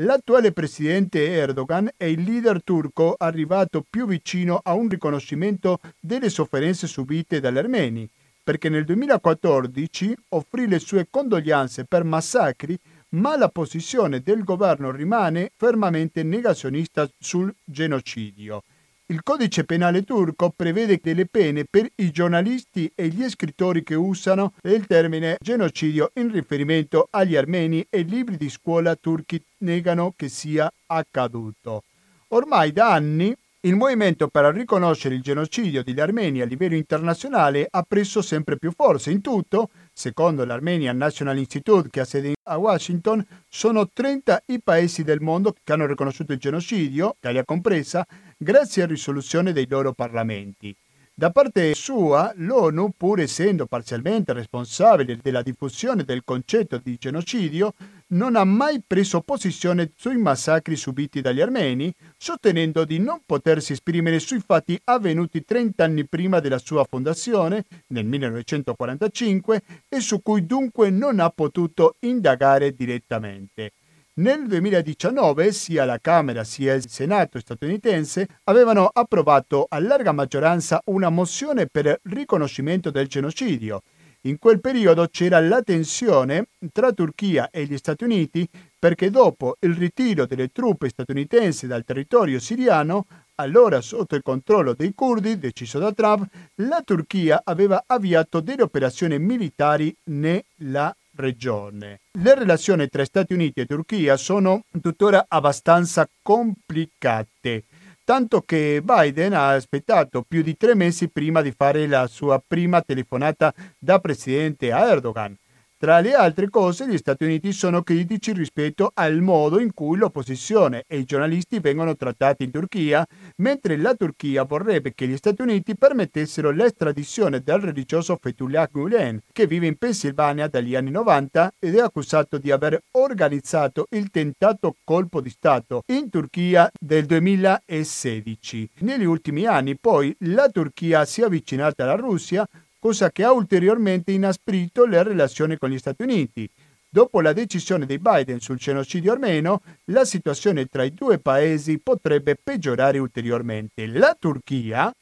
L'attuale presidente Erdogan è il leader turco arrivato più vicino a un riconoscimento delle sofferenze subite dagli armeni, perché nel 2014 offrì le sue condoglianze per massacri, ma la posizione del governo rimane fermamente negazionista sul genocidio. Il codice penale turco prevede delle pene per i giornalisti e gli scrittori che usano il termine genocidio in riferimento agli armeni e libri di scuola turchi negano che sia accaduto. Ormai da anni il movimento per riconoscere il genocidio degli armeni a livello internazionale ha preso sempre più forza. In tutto, secondo l'Armenian National Institute che ha sede a Washington, sono 30 i paesi del mondo che hanno riconosciuto il genocidio, Italia compresa, grazie a risoluzione dei loro parlamenti. Da parte sua, l'ONU, pur essendo parzialmente responsabile della diffusione del concetto di genocidio, non ha mai preso posizione sui massacri subiti dagli armeni, sostenendo di non potersi esprimere sui fatti avvenuti 30 anni prima della sua fondazione, nel 1945, e su cui dunque non ha potuto indagare direttamente. Nel 2019 sia la Camera sia il Senato statunitense avevano approvato a larga maggioranza una mozione per riconoscimento del genocidio. In quel periodo c'era la tensione tra Turchia e gli Stati Uniti perché dopo il ritiro delle truppe statunitensi dal territorio siriano, allora sotto il controllo dei curdi, deciso da Trump, la Turchia aveva avviato delle operazioni militari nella regione. Le relazioni tra Stati Uniti e Turchia sono tuttora abbastanza complicate, tanto che Biden ha aspettato più di tre mesi prima di fare la sua prima telefonata da presidente a Erdogan. Tra le altre cose, gli Stati Uniti sono critici rispetto al modo in cui l'opposizione e i giornalisti vengono trattati in Turchia, mentre la Turchia vorrebbe che gli Stati Uniti permettessero l'estradizione del religioso Fethullah Gulen, che vive in Pennsylvania dagli anni 90 ed è accusato di aver organizzato il tentato colpo di Stato in Turchia del 2016. Negli ultimi anni poi la Turchia si è avvicinata alla Russia cosa che ha ulteriormente inasprito le relazioni con gli Stati Uniti. Dopo la decisione di Biden sul genocidio armeno, la situazione tra i due paesi potrebbe peggiorare ulteriormente. La Turchia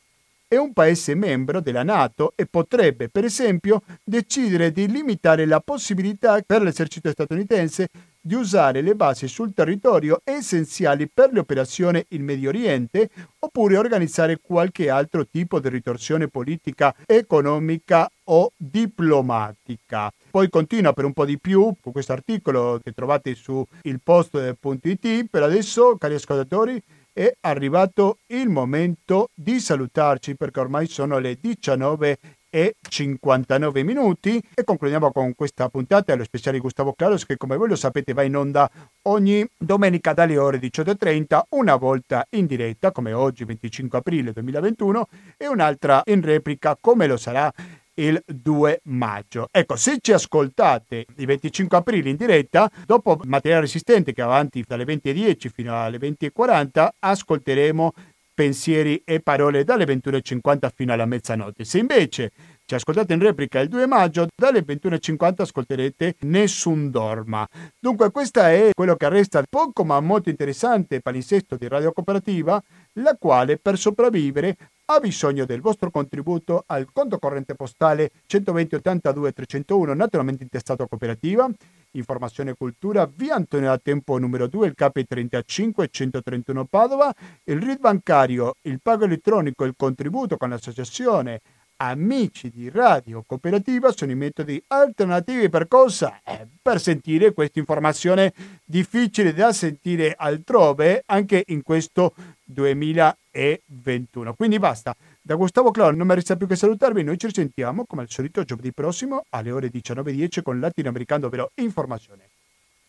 è un paese membro della Nato e potrebbe, per esempio, decidere di limitare la possibilità per l'esercito statunitense di usare le basi sul territorio essenziali per le operazioni in Medio Oriente oppure organizzare qualche altro tipo di ritorsione politica, economica o diplomatica. Poi continua per un po' di più con questo articolo che trovate su ilpost.it. Per adesso, cari ascoltatori, è arrivato il momento di salutarci perché ormai sono le 19 e 59 minuti e concludiamo con questa puntata dello speciale Gustavo Claros che come voi lo sapete va in onda ogni domenica dalle ore 18.30 una volta in diretta come oggi 25 aprile 2021 e un'altra in replica come lo sarà il 2 maggio. Ecco, se ci ascoltate il 25 aprile in diretta, dopo materiale resistente che è avanti dalle 20.10 fino alle 20.40, ascolteremo pensieri e parole dalle 21.50 fino alla mezzanotte. Se invece ci ascoltate in replica il 2 maggio, dalle 21.50 ascolterete Nessun Dorma. Dunque questo è quello che resta poco ma molto interessante palinsesto di Radio Cooperativa, la quale per sopravvivere ha bisogno del vostro contributo al conto corrente postale 120 82 301, naturalmente intestato a cooperativa, Informazione e Cultura, via Antonio da Tempo numero 2, il KP 35 131 Padova, il RID bancario, il pago elettronico, il contributo con l'associazione Amici di Radio Cooperativa sono i metodi alternativi per cosa? Eh, per sentire questa informazione difficile da sentire altrove anche in questo 2021. Quindi basta. Da Gustavo Clon non mi resta più che salutarvi, noi ci risentiamo come al solito giovedì prossimo alle ore 19.10 con Latinoamericano, ovvero informazione,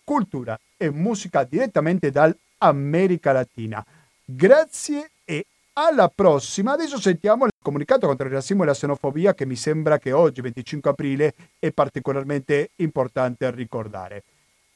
cultura e musica direttamente dall'America Latina. Grazie e alla prossima. Adesso sentiamo il comunicato contro il razzismo e la xenofobia che mi sembra che oggi, 25 aprile, è particolarmente importante ricordare.